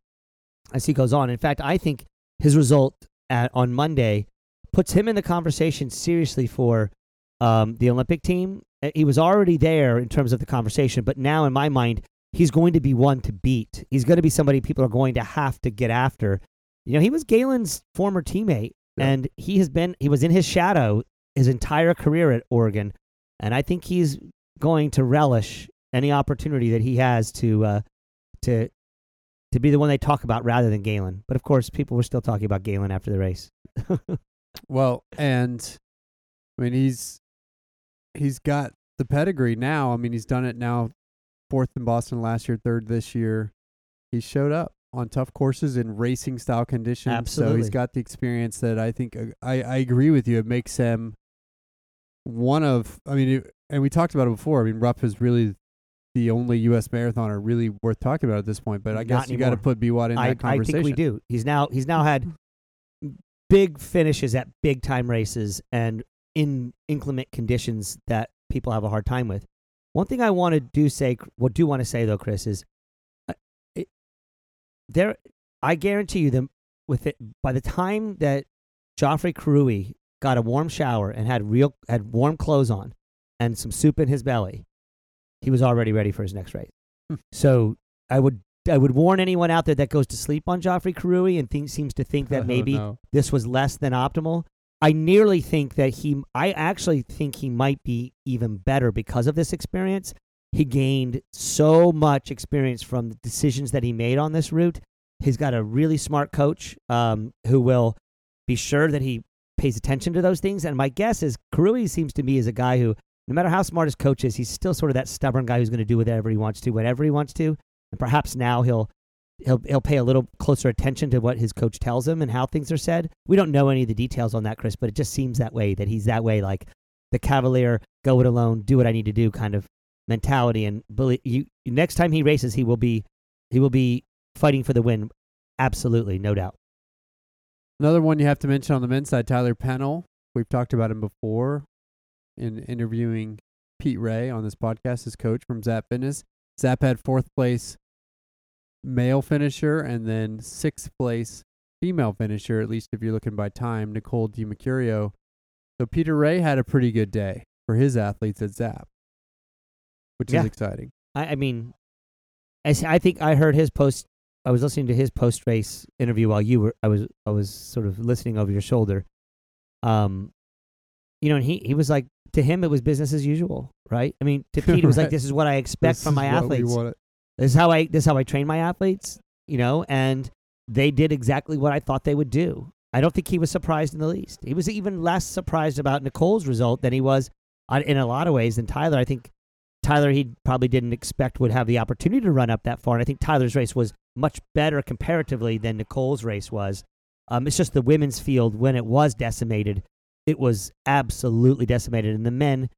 Speaker 2: as he goes on. In fact, I think his result at, on Monday puts him in the conversation seriously for um, the Olympic team. Uh, He was already there in terms of the conversation, but now in my mind, he's going to be one to beat. He's going to be somebody people are going to have to get after. You know, he was Galen's former teammate,
Speaker 1: Yeah.
Speaker 2: and he has been he was in his shadow his entire career at Oregon, and I think he's going to relish any opportunity that he has to uh, to to be the one they talk about rather than Galen. But of course, people were still talking about Galen after the race.
Speaker 1: Well, and I mean he's he's got the pedigree now. I mean he's done it now, fourth in Boston last year, third this year. He showed up on tough courses in racing style conditions. So he's got the experience that I think uh, I I agree with you. It makes him one of. I mean, it, and we talked about it before. I mean, Rupp is really the only U.S. marathoner really worth talking about at this point. But I
Speaker 2: Not
Speaker 1: guess you got to put Biwott in
Speaker 2: I,
Speaker 1: that
Speaker 2: I think we do. He's now he's now had big finishes at big time races and in inclement conditions that people have a hard time with. One thing I want to do say, what do want to say though, Chris, is uh, it, there. I guarantee you, them with it by the time that Geoffrey Kirui got a warm shower and had real had warm clothes on and some soup in his belly, he was already ready for his next race.
Speaker 1: Hmm.
Speaker 2: so I would I would warn anyone out there that goes to sleep on Geoffrey Kirui and think, seems to think that
Speaker 1: Oh,
Speaker 2: maybe
Speaker 1: no.
Speaker 2: this was less than optimal. I nearly think that he, I actually think he might be even better because of this experience. He gained so much experience from the decisions that he made on this route. He's got a really smart coach um, who will be sure that he pays attention to those things. And my guess is Kirui seems to me is a guy who, no matter how smart his coach is, he's still sort of that stubborn guy who's going to do whatever he wants to, whenever he wants to. And perhaps now he'll he'll he'll pay a little closer attention to what his coach tells him and how things are said. We don't know any of the details on that, Chris, but it just seems that way that he's that way, like the cavalier, go it alone, do what I need to do kind of mentality. And believe you, next time he races, he will be he will be fighting for the win. Absolutely, no doubt.
Speaker 1: Another one you have to mention on the men's side, Tyler Pennell. We've talked about him before in interviewing Pete Rea on this podcast, his coach from Zap Fitness. Zap had fourth place male finisher and then sixth place female finisher, at least if you're looking by time, Nicole DiMercurio. So Peter Rea had a pretty good day for his athletes at Zap, which
Speaker 2: Yeah.
Speaker 1: is exciting.
Speaker 2: I, I mean, I, I think I heard his post. I was listening to his post race interview while you were. I was I was sort of listening over your shoulder. Um, you know, and he he was like, to him it was business as usual, right? I mean, to Pete it was like, this is what I expect
Speaker 1: This
Speaker 2: from my athletes. This is how I this is how I train my athletes, you know, and they did exactly what I thought they would do. I don't think he was surprised in the least. He was even less surprised about Nicole's result than he was in a lot of ways than Tyler. I think Tyler, he probably didn't expect would have the opportunity to run up that far. And I think Tyler's race was much better comparatively than Nicole's race was. Um, it's just the women's field, when it was decimated, it was absolutely decimated. And the men,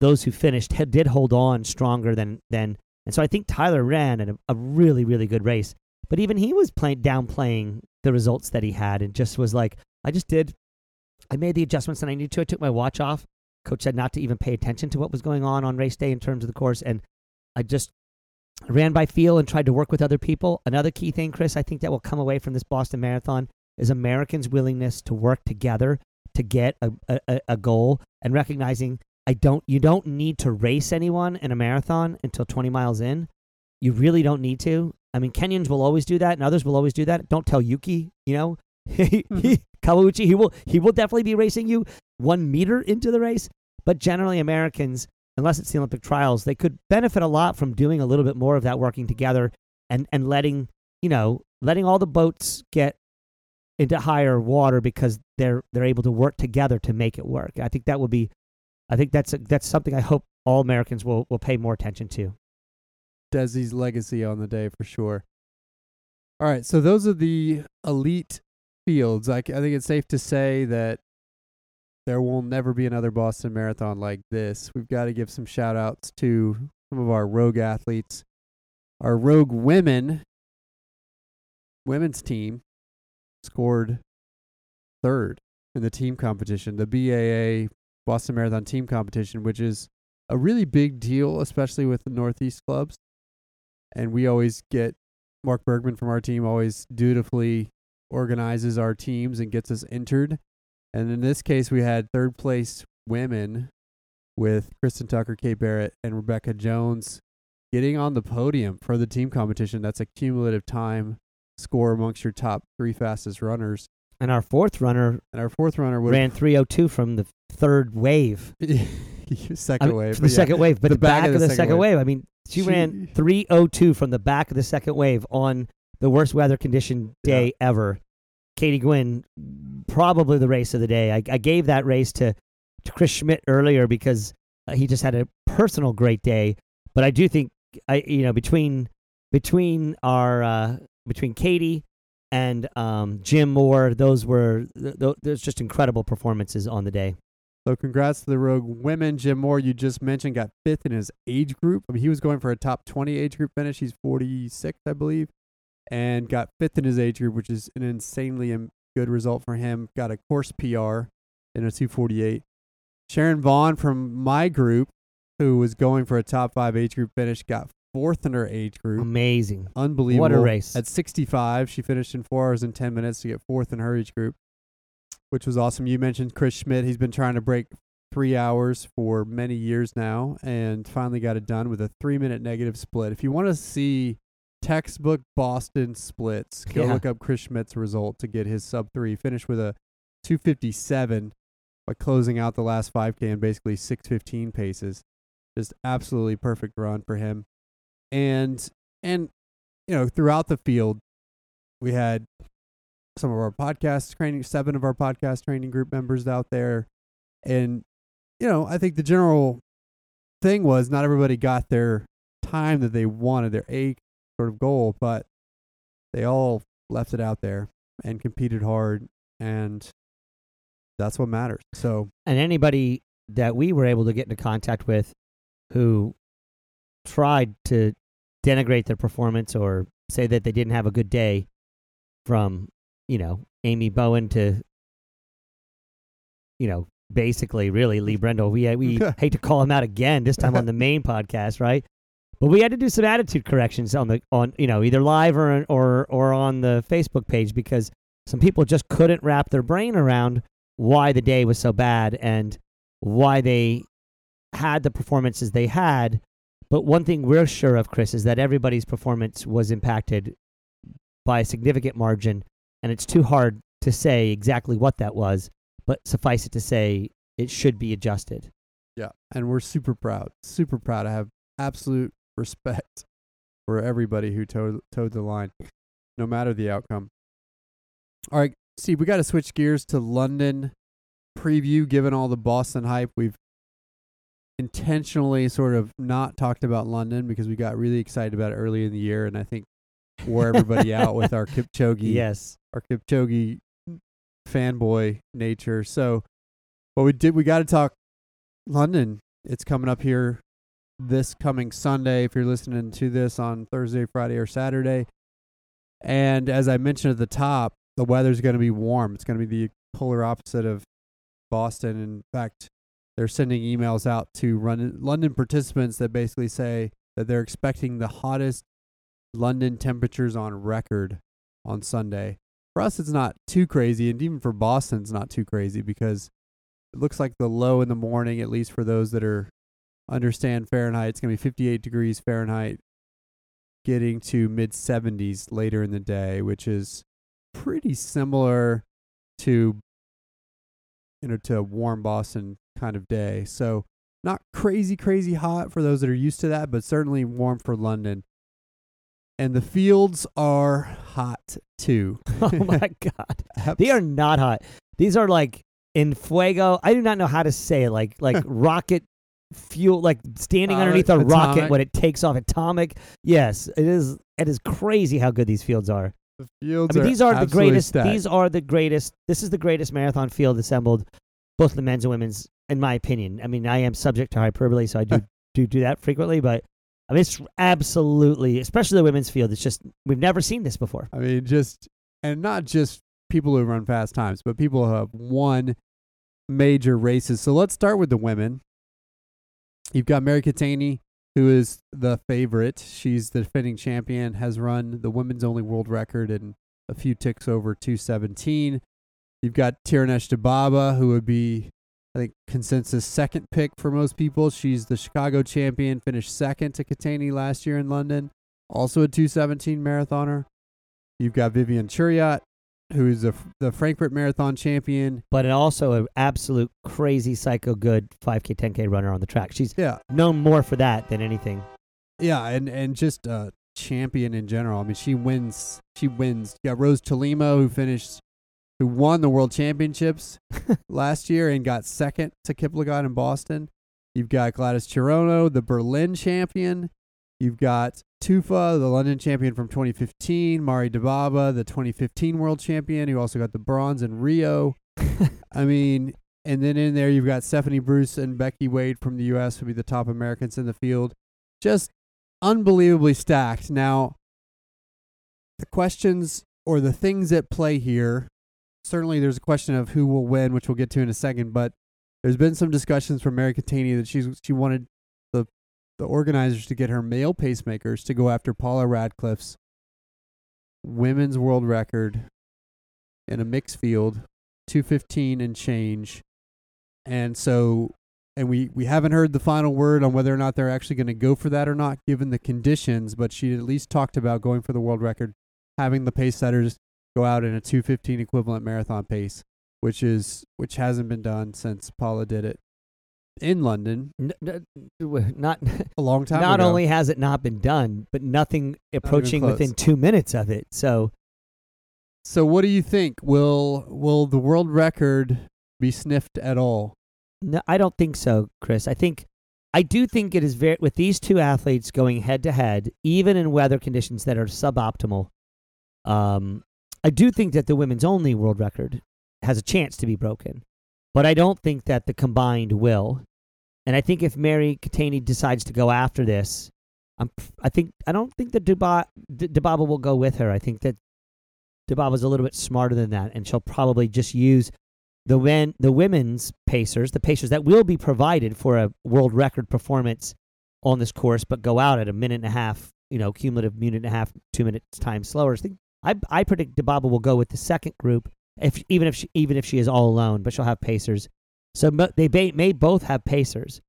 Speaker 2: those who finished, had, did hold on stronger than, than. And so I think Tyler ran a, a really, really good race. But even he was playing, downplaying the results that he had and just was like, I just did, I made the adjustments that I needed to. I took my watch off. Coach said not to even pay attention to what was going on on race day in terms of the course. And I just ran by feel and tried to work with other people. Another key thing, Chris, I think that will come away from this Boston Marathon is Americans' willingness to work together to get a, a, a goal and recognizing I don't you don't need to race anyone in a marathon until 20 miles in. You really don't need to. I mean, Kenyans will always do that, and others will always do that. Don't tell Yuki, you know, he, mm-hmm. Kawauchi, he will he will definitely be racing you one meter into the race. But generally, Americans, unless it's the Olympic trials, they could benefit a lot from doing a little bit more of that working together and and letting you know letting all the boats get into higher water because they're they're able to work together to make it work. I think that would be, I think that's a, that's something I hope all Americans will will pay more attention to.
Speaker 1: Des's legacy on the day for sure. All right, so those are the elite fields. I, I think it's safe to say that there will never be another Boston Marathon like this. We've got to give some shout outs to some of our rogue athletes. Our rogue women, women's team, scored third in the team competition, the BAA Boston Marathon team competition, which is a really big deal, especially with the Northeast clubs. And we always get Mark Bergman from our team always dutifully organizes our teams and gets us entered. And in this case, we had third place women with Kristen Tucker, Kate Barrett, and Rebecca Jones getting on the podium for the team competition. That's a cumulative time score amongst your top three fastest runners.
Speaker 2: And our fourth runner
Speaker 1: And our fourth runner would
Speaker 2: ran 302 from the third wave.
Speaker 1: second
Speaker 2: I mean,
Speaker 1: wave.
Speaker 2: from the
Speaker 1: yeah.
Speaker 2: second wave, but
Speaker 1: the
Speaker 2: the,
Speaker 1: back
Speaker 2: back,
Speaker 1: of the second
Speaker 2: second
Speaker 1: wave.
Speaker 2: wave. I mean, she,
Speaker 1: She-
Speaker 2: ran 302 from the back of the second wave on the worst weather condition day ever. Katie Gwynn, probably the race of the day. I, I gave that race to, to Chris Schmidt earlier because uh, he just had a personal great day. But I do think I you know between between our uh, between Katie and um, Jim Moore, those were th- th- there's just incredible performances on the day.
Speaker 1: So congrats to the Rogue women. Jim Moore, you just mentioned, got fifth in his age group. I mean, he was going for a top 20 age group finish. He's 46, I believe, and got fifth in his age group, which is an insanely good result for him. Got a course PR in a 248. Sharon Vaughn from my group, who was going for a top five age group finish, got fourth in her age group.
Speaker 2: Amazing.
Speaker 1: Unbelievable.
Speaker 2: What a race.
Speaker 1: At 65, she finished in four hours and 10 minutes to get fourth in her age group, which was awesome. You mentioned Chris Schmidt. He's been trying to break three hours for many years now and finally got it done with a three minute negative split. If you want to see textbook Boston splits, go
Speaker 2: Yeah.
Speaker 1: look up Chris Schmidt's result to get his sub three. Finished with a 257 by closing out the last 5K in basically 615 paces. Just absolutely perfect run for him. And and you know, throughout the field, we had some of our podcast training, seven of our podcast training group members out there. And, you know, I think the general thing was not everybody got their time that they wanted, their A sort of goal, but they all left it out there and competed hard. And that's what matters. So,
Speaker 2: and anybody that we were able to get into contact with who tried to denigrate their performance or say that they didn't have a good day from you know amy bowen to you know basically really lee brendel we we hate to call him out again this time on the main podcast right but we had to do some attitude corrections on the on you know either live or or or on the facebook page because some people just couldn't wrap their brain around why the day was so bad and why they had the performances they had. But one thing we're sure of, Chris, is that everybody's performance was impacted by a significant margin, and it's too hard to say exactly what that was, but suffice it to say, it should be adjusted.
Speaker 1: yeah. And we're super proud, super proud I have absolute respect for everybody who towed, towed the line, no matter the outcome. All right, see, we got to switch gears to London preview. Given all the Boston hype, we've intentionally sort of not talked about London because we got really excited about it early in the year, and I think wore everybody out with our Kipchoge,
Speaker 2: Yes.
Speaker 1: our Kipchoge fanboy nature. So, but we did, we got to talk London. It's coming up here this coming Sunday. If you're listening to this on Thursday, Friday, or Saturday, and as I mentioned at the top, the weather's going to be warm. It's going to be the polar opposite of Boston. In fact, they're sending emails out to run, London participants that basically say that they're expecting the hottest London temperatures on record on Sunday. For us, it's not too crazy, and even for Boston, it's not too crazy because it looks like the low in the morning, at least for those that are understand Fahrenheit, it's going to be 58 degrees Fahrenheit, getting to mid 70s later in the day, which is pretty similar to you know to a warm Boston kind of day. So not crazy crazy hot for those that are used to that, but certainly warm for London. And the fields are hot too.
Speaker 2: Oh my god. They are not hot. These are like in fuego. I do not know how to say it. Like like rocket fuel like standing
Speaker 1: Uh,
Speaker 2: underneath a
Speaker 1: atomic.
Speaker 2: rocket when it takes off atomic. Yes, it is it is crazy how good these fields are.
Speaker 1: The fields
Speaker 2: I mean, these are the greatest.
Speaker 1: stacked.
Speaker 2: These are the greatest. This is the greatest marathon field assembled, both the men's and women's, in my opinion. I mean, I am subject to hyperbole, so I do do do that frequently. But I mean, it's absolutely, especially the women's field. It's just we've never seen this before.
Speaker 1: I mean, just and not just people who run fast times, but people who have won major races. So let's start with the women. You've got Mary Keitany, who is the favorite. She's the defending champion, has run the women's only world record in a few ticks over 217. You've got Tirunesh Dibaba, who would be, I think, consensus second pick for most people. She's the Chicago champion, finished second to Keitany last year in London, also a 217 marathoner. You've got Vivian Cheruiyot, who's the the Frankfurt Marathon champion.
Speaker 2: But also an absolute crazy psycho good 5K, 10K runner on the track. She's
Speaker 1: Yeah,
Speaker 2: known more for that than anything.
Speaker 1: yeah, and and just a champion in general. I mean, she wins. She wins. Yeah, Rose Chelimo, who finished, who won the World Championships last year and got second to Kiplagat in Boston. You've got Gladys Cherono, the Berlin champion. You've got Tufa, the London champion from 2015. Mare Dibaba, the 2015 world champion, who also got the bronze in Rio. I mean, and then in there you've got Stephanie Bruce and Becky Wade from the U.S. who would be the top Americans in the field. Just unbelievably stacked. Now, the questions or the things at play here. Certainly, there's a question of who will win, which we'll get to in a second. But there's been some discussions from Mary Keitany that she's she wanted the organizers to get her male pacemakers to go after Paula Radcliffe's women's world record in a mixed field, 215 and change. And so and we we haven't heard the final word on whether or not they're actually going to go for that or not given the conditions, but she at least talked about going for the world record, having the pace setters go out in a 215 equivalent marathon pace, which is which hasn't been done since Paula did it in London
Speaker 2: N- not
Speaker 1: a long time
Speaker 2: not
Speaker 1: ago.
Speaker 2: only has it not been done, but nothing approaching
Speaker 1: close.
Speaker 2: within two minutes of it. So
Speaker 1: So what do you think? Will will the world record be sniffed at all?
Speaker 2: No, I don't think so, Chris. I think I do think it is very with these two athletes going head to head, even in weather conditions that are suboptimal. Um, I do think that the women's only world record has a chance to be broken, but I don't think that the combined will. And I think if Mary Keitany decides to go after this, I'm, I think I don't think that Deba, D- Dibaba will go with her. I think that Dibaba's a little bit smarter than that, and she'll probably just use the when the women's pacers, the pacers that will be provided for a world record performance on this course, but go out at a minute and a half, you know, cumulative minute and a half, two minutes time slower. I I predict Dibaba will go with the second group, if even if she even if she is all alone, but she'll have pacers. So they may, both have pacers,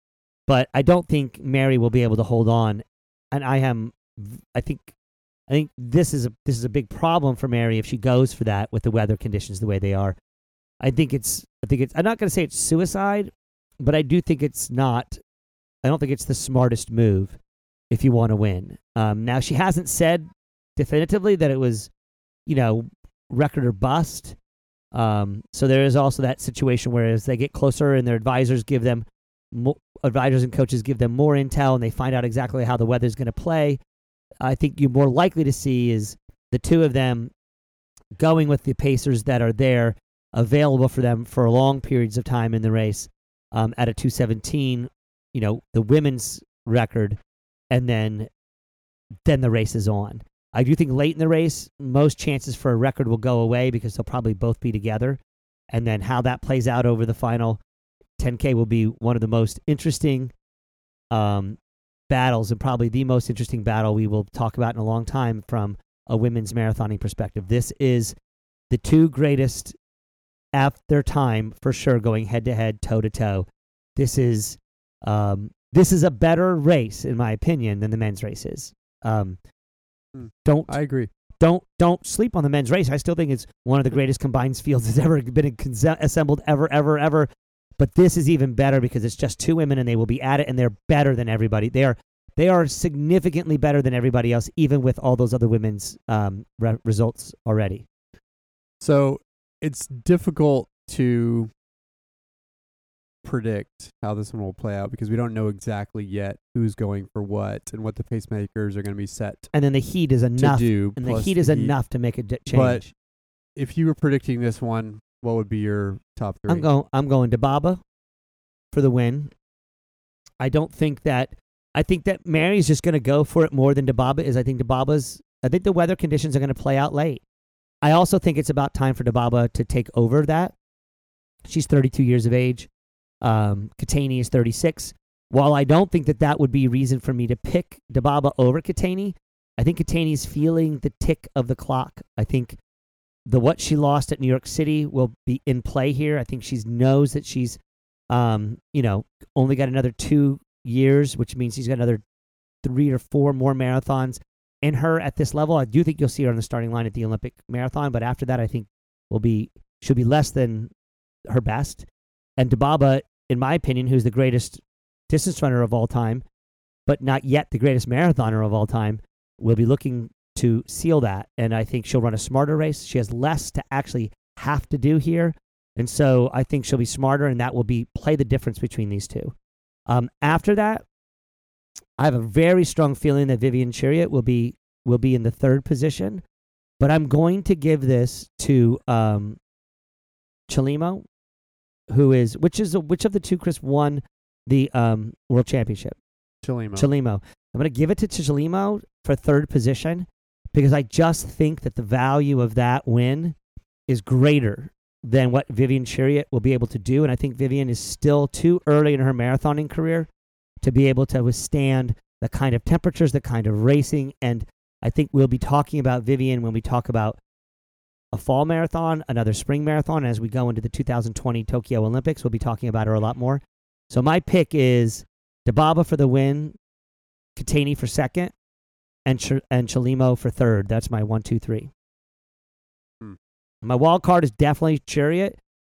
Speaker 2: but I don't think Mary will be able to hold on. And I am, I think, I think this is a this is a big problem for Mary if she goes for that with the weather conditions the way they are. I think it's I think it's I'm not going to say it's suicide, but I do think it's not. I don't think it's the smartest move if you want to win. Um, now she hasn't said definitively that it was, you know, record or bust. Um, so there is also that situation where as they get closer and their advisors give them advisors and coaches give them more intel and they find out exactly how the weather's going to play, I think you're more likely to see is the two of them going with the pacers that are there available for them for long periods of time in the race um, at a 217 you know the women's record and then then the race is on i do think late in the race most chances for a record will go away because they'll probably both be together. And then how that plays out over the final 10k will be one of the most interesting um, battles and probably the most interesting battle we will talk about in a long time from a women's marathoning perspective. This is the two greatest at their time for sure going head to head toe to toe this is um, this is a better race in my opinion than the men's race is um,
Speaker 1: Hmm.
Speaker 2: don't
Speaker 1: I agree.
Speaker 2: don't don't sleep on the men's race i still think it's one of the greatest combined fields that's ever been assembled ever ever ever but this is even better because it's just two women and they will be at it and they're better than everybody they are they are significantly better than everybody else even with all those other women's um, re- results already
Speaker 1: So it's difficult to predict how this one will play out because we don't know exactly yet who's going for what and what the pacemakers are going to be set
Speaker 2: and then the heat is
Speaker 1: to
Speaker 2: enough
Speaker 1: do.
Speaker 2: and the heat is enough to make a d- change
Speaker 1: But if you were predicting this one, what would be your top 3
Speaker 2: I'm going. I'm going to Baba for the win. I don't think that. I think that Mary's just going to go for it more than Dibaba is. I think Dibaba's. I think the weather conditions are going to play out late. I also think it's about time for Dibaba to take over that. She's 32 years of age. Um, Keitany is 36. While I don't think that that would be reason for me to pick Dibaba over Keitany, I think Keitany's feeling the tick of the clock. I think the what she lost at New York City will be in play here. I think she knows that she's, um, you know, only got another two years, which means she's got another three or four more marathons in her at this level. I do think you'll see her on the starting line at the Olympic marathon, but after that, I think will be she'll be less than her best. And Dibaba, in my opinion, who's the greatest distance runner of all time, but not yet the greatest marathoner of all time, will be looking to seal that. And I think she'll run a smarter race. She has less to actually have to do here. And so I think she'll be smarter, and that will be play the difference between these two. Um, after that, I have a very strong feeling that Vivian Cheruiyot will be will be in the third position, but I'm going to give this to um, Chelimo, who is which is which of the two Chris won the um, world championship?
Speaker 1: Chelimo.
Speaker 2: Chelimo. I'm going to give it to Chelimo for third position because I just think that the value of that win is greater than what Vivian Cheruiyot will be able to do. And I think Vivian is still too early in her marathoning career to be able to withstand the kind of temperatures, the kind of racing. And I think we'll be talking about Vivian when we talk about a fall marathon, another spring marathon. As we go into the 2020 Tokyo Olympics, we'll be talking about her a lot more. So my pick is Dibaba for the win, Keitany for second, and Ch- and Chelimo for third. That's my one, two, three.
Speaker 1: Hmm.
Speaker 2: My wild card is definitely Cheruiyot.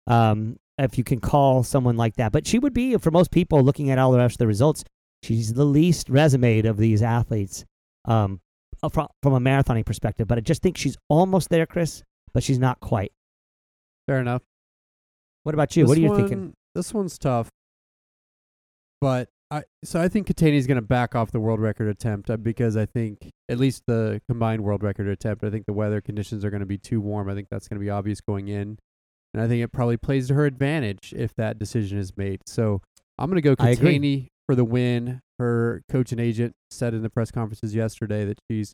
Speaker 2: Um, if you can call someone like that, but she would be for most people looking at all the rest of the results. She's the least resumed of these athletes um, uh, from from a marathoning perspective. But I just think she's almost there, Chris, but she's not quite.
Speaker 1: Fair enough.
Speaker 2: What about you?
Speaker 1: This
Speaker 2: what are you
Speaker 1: one-
Speaker 2: thinking?
Speaker 1: This one's tough, but I so I think Keitany's going to back off the world record attempt uh, because I think at least the combined world record attempt. I think the weather conditions are going to be too warm. I think that's going to be obvious going in, and I think it probably plays to her advantage if that decision is made. So I'm going to go Keitany for the win. Her coach and agent said in the press conferences yesterday that she's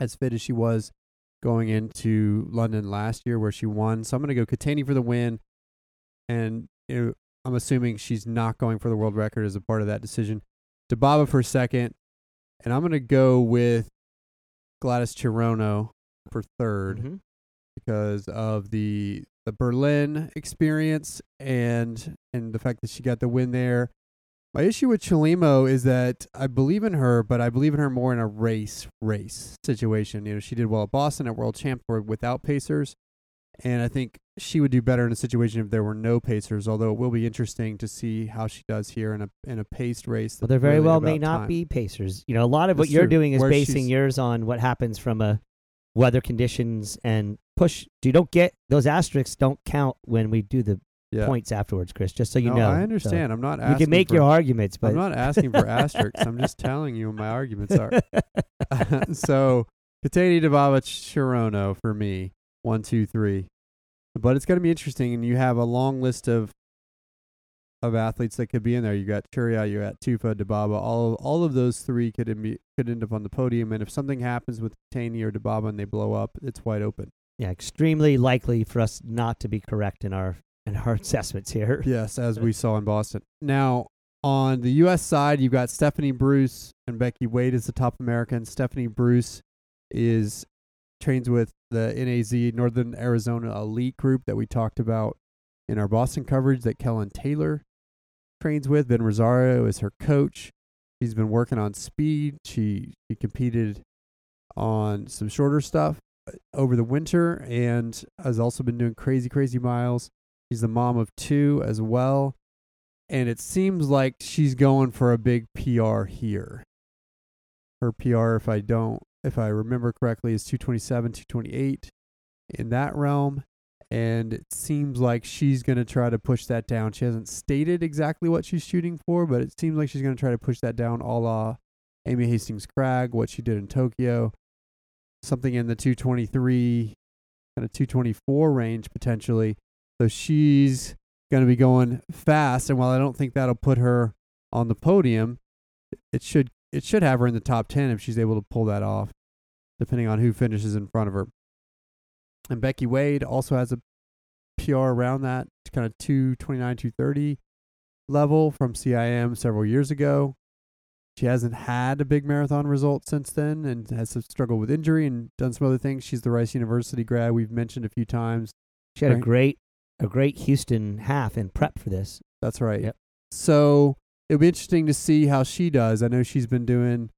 Speaker 1: as fit as she was going into London last year where she won. So I'm going to go Keitany for the win. And you know, I'm assuming she's not going for the world record as a part of that decision. Dibaba for second. And I'm going to go with Gladys Cherono for 3rd
Speaker 2: Mhm.
Speaker 1: because of the the Berlin experience and and the fact that she got the win there. My issue with Chelimo is that I believe in her, but I believe in her more in a race race situation. You know, she did well at Boston at World Champ for without pacers, and I think she would do better in a situation if there were no pacers. Although it will be interesting to see how she does here in a in a paced race.
Speaker 2: Well, there very
Speaker 1: really
Speaker 2: well may not
Speaker 1: time.
Speaker 2: be pacers. You know, a lot of what you're
Speaker 1: true.
Speaker 2: doing is
Speaker 1: Where
Speaker 2: basing yours on what happens from a weather conditions and push. You don't get those asterisks. Don't count when we do the
Speaker 1: Yeah.
Speaker 2: points afterwards, Chris. Just so you
Speaker 1: no,
Speaker 2: know.
Speaker 1: I
Speaker 2: So
Speaker 1: understand. I'm not
Speaker 2: you
Speaker 1: asking
Speaker 2: can make
Speaker 1: for,
Speaker 2: your arguments, but
Speaker 1: I'm not asking for asterisks. I'm just telling you what my arguments are. so Keitany Dibaba Cherono for me. One, two, three. But it's gonna be interesting and you have a long list of of athletes that could be in there. You got Churia, you got Tufa, Dibaba. All all of those three could em- could end up on the podium. And if something happens with Keitany or Dibaba and they blow up, it's wide open.
Speaker 2: yeah, extremely likely for us not to be correct in our in our assessments here.
Speaker 1: Yes, as we saw in Boston. Now, on the U.S. side, you've got Stephanie Bruce and Becky Wade as the top American. Stephanie Bruce is trains with the NAZ Northern Arizona Elite Group that we talked about in our Boston coverage that Kellyn Taylor trains with. Ben Rosario is her coach. She's been working on speed. She she competed on some shorter stuff uh, over the winter and has also been doing crazy crazy miles. She's the mom of two as well. And it seems like she's going for a big PR here. Her PR, if I don't, if I remember correctly, is 227, 228 in that realm. And it seems like she's going to try to push that down. She hasn't stated exactly what she's shooting for, but it seems like she's going to try to push that down a la Amy Hastings Cragg, what she did in Tokyo. Something in the 223, kind of 224 range potentially. So she's going to be going fast, and while I don't think that'll put her on the podium, it should it should have her in the top ten if she's able to pull that off, depending on who finishes in front of her. And Becky Wade also has a PR around that kind of 229, 230 level from CIM several years ago. She hasn't had a big marathon result since then and has struggled with injury and done some other things. She's the Rice University grad we've mentioned a few times.
Speaker 2: She had a great a great Houston half in prep for this.
Speaker 1: That's right.
Speaker 2: Yep.
Speaker 1: So it'll be interesting to see how she does. I know she's been doing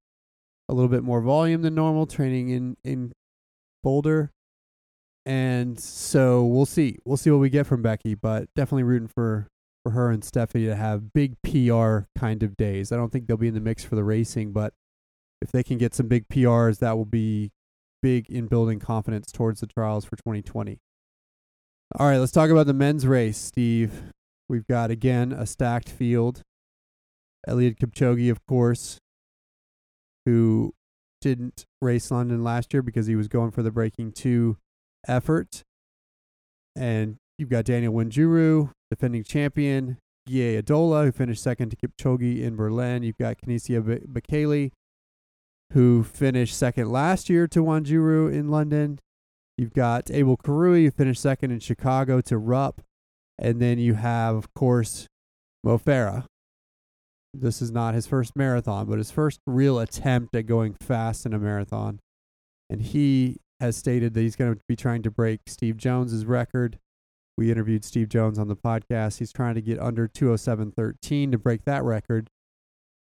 Speaker 1: a little bit more volume than normal, training in in Boulder, and so we'll see. We'll see what we get from Becky, but definitely rooting for for her and Stephanie to have big PR kind of days. I don't think they'll be in the mix for the racing, but if they can get some big PRs, that will be big in building confidence towards the trials for 2020. All right, let's talk about the men's race, Steve. We've got again a stacked field. Eliud Kipchoge, of course, who didn't race London last year because he was going for the breaking two effort. And you've got Daniel Wanjiru, defending champion, Guye Adola, who finished second to Kipchoge in Berlin. You've got Kenenisa B- who finished second last year to Wanjiru in London. You've got Abel Kirui, who finished second in Chicago to Rupp. And then you have, of course, Mo Farah. This is not his first marathon, but his first real attempt at going fast in a marathon. And he has stated that he's going to be trying to break Steve Jones's record. We interviewed Steve Jones on the podcast. He's trying to get under 207.13 to break that record.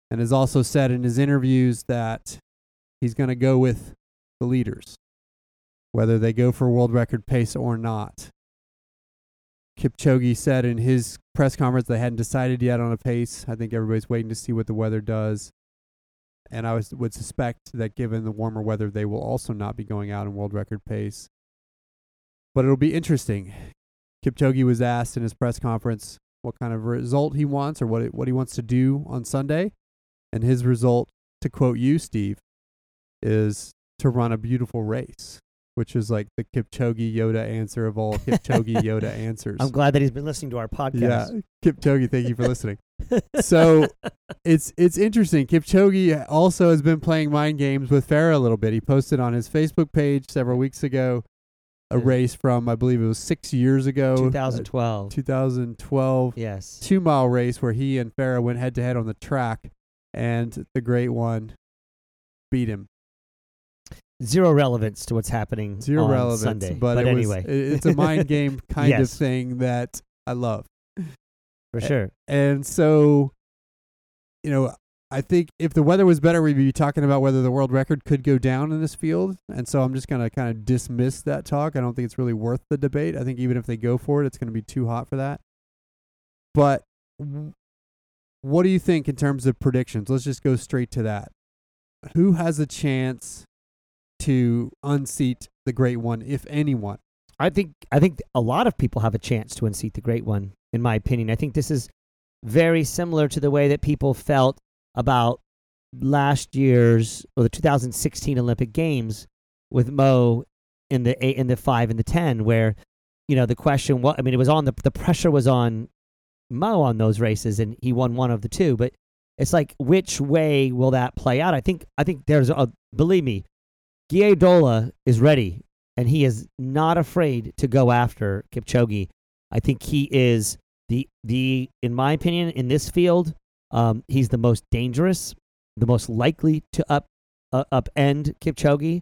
Speaker 1: And has also said in his interviews that he's going to go with the leaders, whether they go for world record pace or not. Kipchoge said in his press conference they hadn't decided yet on a pace. I think everybody's waiting to see what the weather does. And I was, would suspect that given the warmer weather, they will also not be going out in world record pace. But it'll be interesting. Kipchoge was asked in his press conference what kind of result he wants or what it, what he wants to do on Sunday, and his result, to quote you, Steve, is to run a beautiful race, which is like the Kipchoge Yoda answer of all Kipchoge Yoda answers.
Speaker 2: I'm glad that he's been listening to our podcast. Yeah.
Speaker 1: Kipchoge, thank you for listening. So it's it's interesting. Kipchoge also has been playing mind games with Farah a little bit. He posted on his Facebook page several weeks ago a race from I believe it was six years ago, uh,
Speaker 2: 2012.
Speaker 1: 2012,
Speaker 2: yes.
Speaker 1: two mile race where he and Farah went head to head on the track, and the great one beat him.
Speaker 2: Zero relevance to what's happening
Speaker 1: Zero
Speaker 2: on
Speaker 1: relevance,
Speaker 2: Sunday.
Speaker 1: but, it
Speaker 2: anyway,
Speaker 1: was, it's a mind game kind of thing that I love.
Speaker 2: for sure.
Speaker 1: And so, you know, I think if the weather was better, we'd be talking about whether the world record could go down in this field. And so I'm just going to kind of dismiss that talk. I don't think it's really worth the debate. I think even if they go for it, it's going to be too hot for that. But what do you think in terms of predictions? Let's just go straight to that. Who has a chance to unseat the great one, if anyone?
Speaker 2: I think I think a lot of people have a chance to unseat the great one. In my opinion, I think this is very similar to the way that people felt about last year's or the 2016 Olympic Games with Mo in the eight, in the five, and the ten, where you know the question what I mean it was on the the pressure was on Mo on those races, and he won one of the two. But it's like which way will that play out? I think I think there's a believe me, Guye Adola is ready, and he is not afraid to go after Kipchoge. I think he is the the in my opinion in this field, um, he's the most dangerous, the most likely to up uh, upend Kipchoge.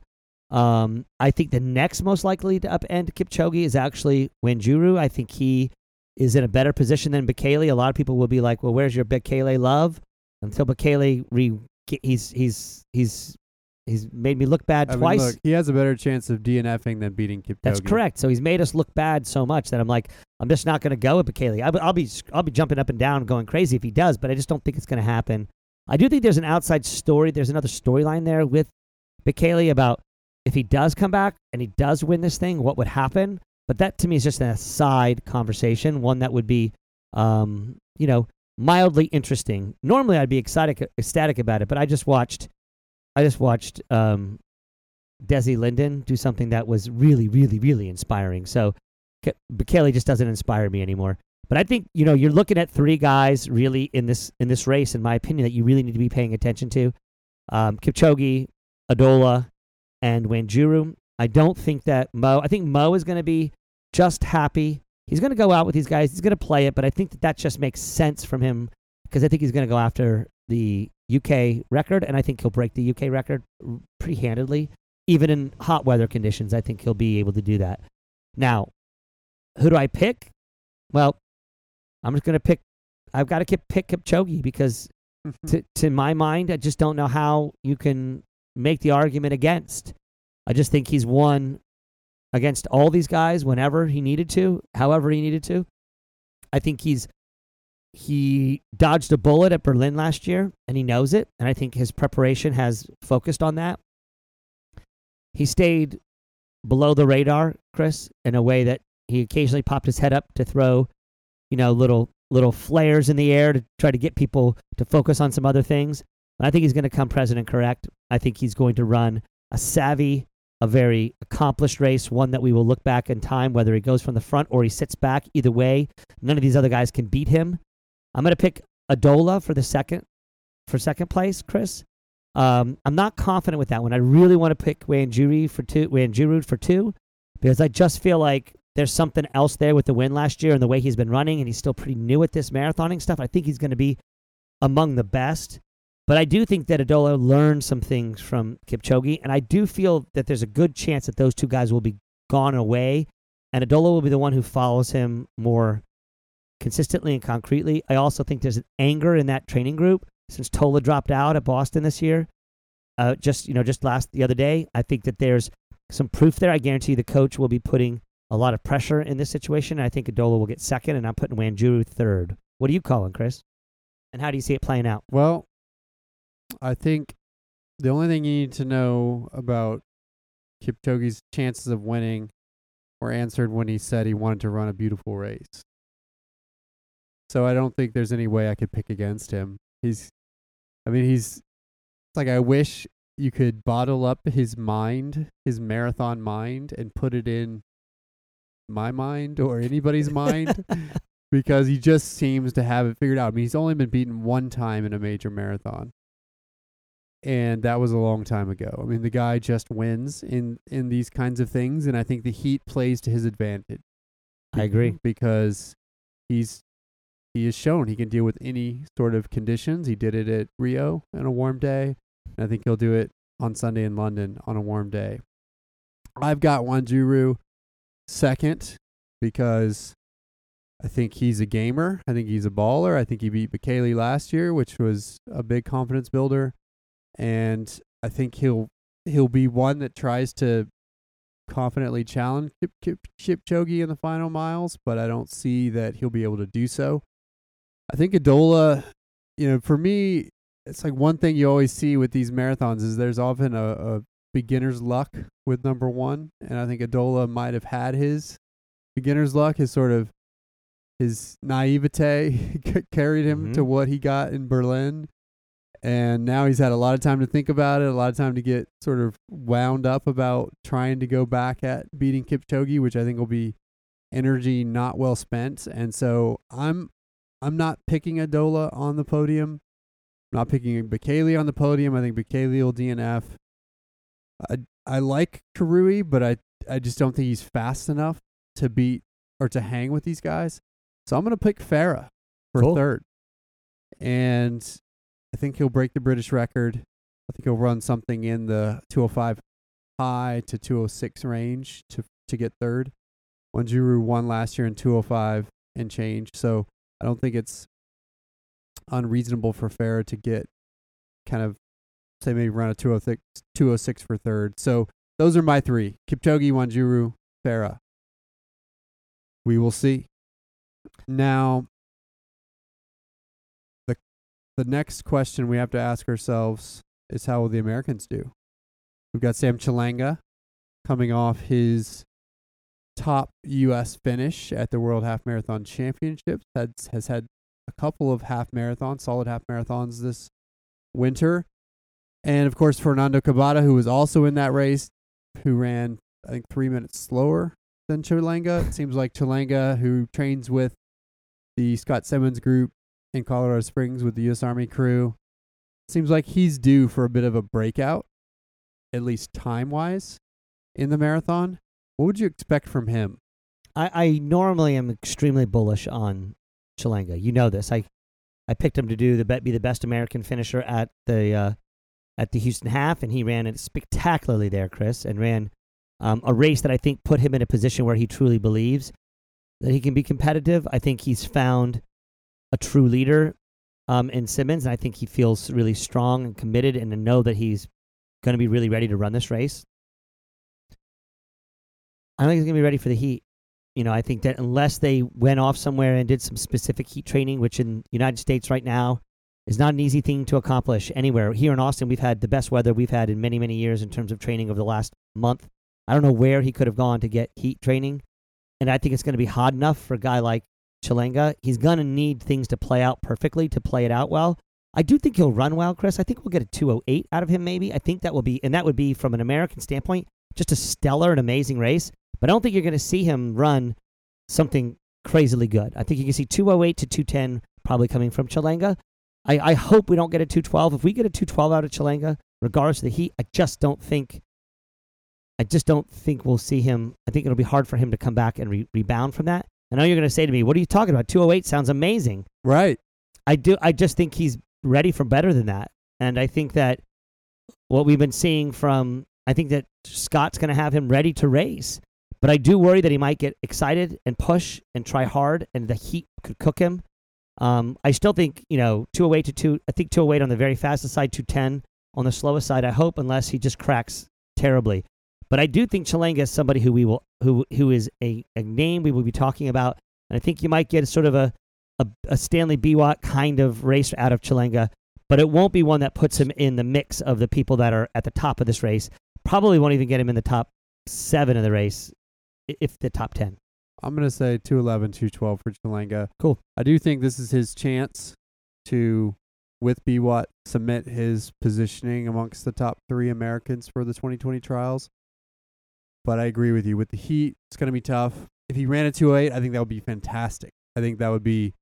Speaker 2: Um, I think the next most likely to upend Kipchoge is actually Wanjiru. I think he is in a better position than Bekele. A lot of people will be like, "Well, where's your Bekele love?" Until Bekele re he's he's he's he's made me look bad
Speaker 1: I mean,
Speaker 2: twice.
Speaker 1: look, he has a better chance of DNFing than beating Kipchoge.
Speaker 2: That's correct. So he's made us look bad so much that I'm like, I'm just not going to go with Bekele. I, will be I'll be jumping up and down, going crazy if he does, but I just don't think it's going to happen. I do think there's an outside story. There's another storyline there with Bekele about if he does come back and he does win this thing, what would happen? But that to me is just an aside conversation, one that would be, um, you know, mildly interesting. Normally, I'd be excited, ecstatic about it, but I just watched, I just watched um, Desi Linden do something that was really, really, really inspiring. So, Bekele just doesn't inspire me anymore. But I think you know you're looking at three guys really in this in this race, in my opinion, that you really need to be paying attention to: um, Kipchoge, Adola, and Wanjiru. I don't think that Mo. I think Mo is going to be just happy. He's going to go out with these guys. He's going to play it, but I think that that just makes sense from him because I think he's going to go after the UK record, and I think he'll break the UK record pretty handedly, even in hot weather conditions. I think he'll be able to do that. Now, who do I pick? Well, I'm just going to pick. I've got to pick Kipchoge because, mm-hmm. to to my mind, I just don't know how you can make the argument against. I just think he's won against all these guys whenever he needed to, however he needed to. I think he's he dodged a bullet at Berlin last year and he knows it and I think his preparation has focused on that. He stayed below the radar, Chris, in a way that he occasionally popped his head up to throw, you know, little little flares in the air to try to get people to focus on some other things. I think he's going to come president correct. I think he's going to run a savvy, a very accomplished race, one that we will look back in time, whether he goes from the front or he sits back. Either way, none of these other guys can beat him. I'm going to pick Adola for the second for second place, Chris. Um, I'm not confident with that one. I really want to pick Wanjiru for two, Wanjiru for two, because I just feel like there's something else there with the win last year and the way he's been running, and he's still pretty new at this marathoning stuff. I think he's going to be among the best. But I do think that Adola learned some things from Kipchoge, and I do feel that there's a good chance that those two guys will be gone away, and Adola will be the one who follows him more consistently and concretely. I also think there's an anger in that training group since Tola dropped out at Boston this year. Uh, just you know, just last the other day, I think that there's some proof there. I guarantee the coach will be putting a lot of pressure in this situation. I think Adola will get second, and I'm putting Wanjiru third. What are you calling, Chris? And how do you see it playing out?
Speaker 1: Well, I think the only thing you need to know about Kipchoge's chances of winning were answered when he said he wanted to run a beautiful race. So I don't think there's any way I could pick against him. He's, I mean, he's it's like I wish you could bottle up his mind, his marathon mind, and put it in my mind or anybody's mind because he just seems to have it figured out. I mean, he's only been beaten one time in a major marathon and that was a long time ago. I mean, the guy just wins in in these kinds of things, and I think the heat plays to his advantage.
Speaker 2: I agree
Speaker 1: because he's he has shown he can deal with any sort of conditions. He did it at Rio on a warm day, and I think he'll do it on Sunday in London on a warm day. I've got Wanjiru second because I think he's a gamer. I think he's a baller. I think he beat Bekele last year, which was a big confidence builder and I think he'll he'll be one that tries to confidently challenge Kip, Kip, Kipchoge in the final miles, but I don't see that he'll be able to do so. I think Adola, you know, for me, it's like one thing you always see with these marathons is there's often a, a beginner's luck with number one, and I think Adola might have had his beginner's luck, his sort of his naivete carried him to
Speaker 2: Mhm.
Speaker 1: what he got in Berlin. And now he's had a lot of time to think about it, a lot of time to get sort of wound up about trying to go back at beating Kipchoge, which I think will be energy not well spent. And so I'm I'm not picking Adola on the podium. I'm not picking Bekele on the podium. I think Bekele will DNF. I I like Kirui, but I I just don't think he's fast enough to beat or to hang with these guys. So I'm gonna pick Farah for
Speaker 2: Cool.
Speaker 1: third, and I think he'll break the British record. I think he'll run something in the 205 high to 206 range to to get third. Wanjiru won last year in 205 and change, so I don't think it's unreasonable for Farah to get kind of say maybe run a 206, 206 for third. So those are my three: Kipchoge, Wanjiru, Farah. We will see. Now, the the next question we have to ask ourselves is how will the Americans do? We've got Sam Chelanga coming off his top U.S. finish at the World Half Marathon Championships. Has has had a couple of half marathons, solid half marathons this winter, and of course Fernando Cabada, who was also in that race, who ran I think three minutes slower than Chelanga. It seems like Chelanga, who trains with the Scott Simmons group in Colorado Springs with the U.S. Army crew, seems like he's due for a bit of a breakout, at least time wise, in the marathon. What would you expect from him?
Speaker 2: I, I normally am extremely bullish on Chelanga. You know this. I I picked him to do the be the best American finisher at the uh, at the Houston Half, and he ran it spectacularly there, Chris, and ran um, a race that I think put him in a position where he truly believes that he can be competitive. I think he's found a true leader um, in Simmons, and I think he feels really strong and committed, and to know that he's going to be really ready to run this race. I don't think he's going to be ready for the heat. You know, I think that unless they went off somewhere and did some specific heat training, which in the United States right now is not an easy thing to accomplish anywhere. Here in Austin, we've had the best weather we've had in many, many years in terms of training over the last month. I don't know where he could have gone to get heat training. And I think it's going to be hot enough for a guy like Chelanga. He's going to need things to play out perfectly to play it out well. I do think he'll run well, Chris. I think we'll get a 208 out of him, maybe. I think that will be, and that would be from an American standpoint, just a stellar and amazing race. But I don't think you're going to see him run something crazily good. I think you can see 208 to 210 probably coming from Chelanga. I, I hope we don't get a 212. If we get a 212 out of Chelanga, regardless of the heat, I just don't think. I just don't think we'll see him. I think it'll be hard for him to come back and re- rebound from that. I know you're going to say to me, "What are you talking about? 208 sounds amazing."
Speaker 1: Right.
Speaker 2: I do. I just think he's ready for better than that, and I think that what we've been seeing from, I think that Scott's going to have him ready to race. But I do worry that he might get excited and push and try hard, and the heat could cook him. Um, I still think you know 208 to two. I think 208 on the very fastest side, 210 on the slowest side. I hope, unless he just cracks terribly. But I do think Chelanga is somebody who we will who who is a, a name we will be talking about, and I think you might get sort of a a, a Stanley Biwott kind of race out of Chelanga, but it won't be one that puts him in the mix of the people that are at the top of this race. Probably won't even get him in the top seven of the race, if the top ten.
Speaker 1: I'm going to say 211, 212 for Chelanga.
Speaker 2: Cool.
Speaker 1: I do think this is his chance to, with Biwott, submit his positioning amongst the top three Americans for the 2020 trials. But I agree with you. With the heat, it's going to be tough. If he ran a 208, I think that would be fantastic. I think that would be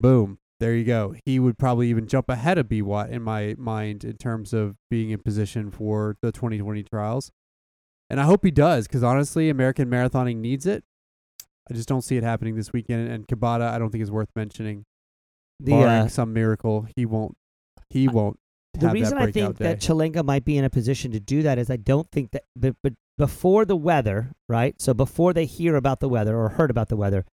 Speaker 1: boom. There you go. He would probably even jump ahead of Biwott in my mind in terms of being in position for the 2020 trials. And I hope he does because honestly, American marathoning needs it. I just don't see it happening this weekend. And Cabada, I don't think is worth mentioning.
Speaker 2: The
Speaker 1: Barring
Speaker 2: uh,
Speaker 1: some miracle, he won't. He won't.
Speaker 2: the
Speaker 1: have
Speaker 2: reason
Speaker 1: that
Speaker 2: I think
Speaker 1: day.
Speaker 2: that Chelanga might be in a position to do that is I don't think that, but, but before the weather, right? So before they hear about the weather or heard about the weather,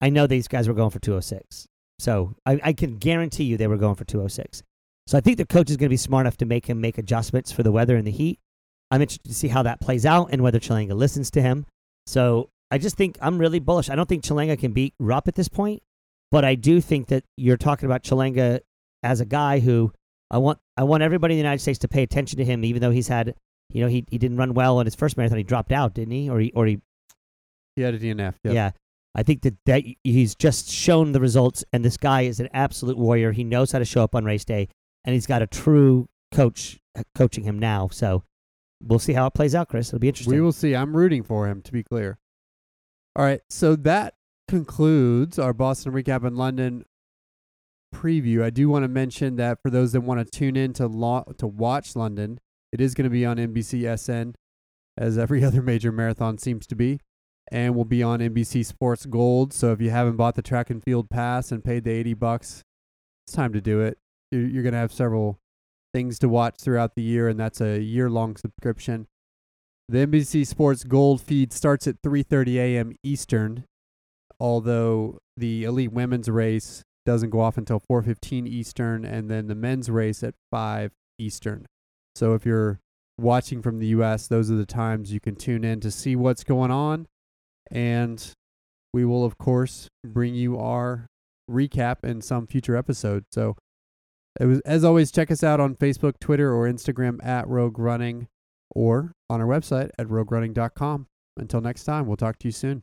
Speaker 2: I know these guys were going for 206. So I, I can guarantee you they were going for 206. So I think the coach is going to be smart enough to make him make adjustments for the weather and the heat. I'm interested to see how that plays out and whether Chelanga listens to him. So I just think I'm really bullish. I don't think Chelanga can beat Rupp at this point, but I do think that you're talking about Chelanga as a guy who I want I want everybody in the United States to pay attention to him, even though he's had You know, he he didn't run well on his first marathon. He dropped out, didn't he? Or he or he
Speaker 1: He had a DNF. Yep.
Speaker 2: yeah. I think that, that he's just shown the results, and this guy is an absolute warrior. He knows how to show up on race day, and he's got a true coach coaching him now. So we'll see how it plays out, Chris. It'll be interesting.
Speaker 1: We will see. I'm rooting for him, to be clear. All right. So that concludes our Boston recap in London preview. I do want to mention that for those that want to tune in to lo- to watch London, it is going to be on NBCSN, as every other major marathon seems to be, and will be on NBC Sports Gold. So if you haven't bought the track and field pass and paid the 80 bucks, it's time to do it. You're, you're going to have several things to watch throughout the year, and that's a year long subscription. The NBC Sports Gold feed starts at 3:30 a.m. Eastern, although the elite women's race doesn't go off until 4:15 Eastern, and then the men's race at 5 Eastern. So if you're watching from the U.S., those are the times you can tune in to see what's going on, and we will of course bring you our recap in some future episode. So was, as always, check us out on Facebook, Twitter, or Instagram at Rogue Running or on our website at roguerunning.com. Until next time, we'll talk to you soon.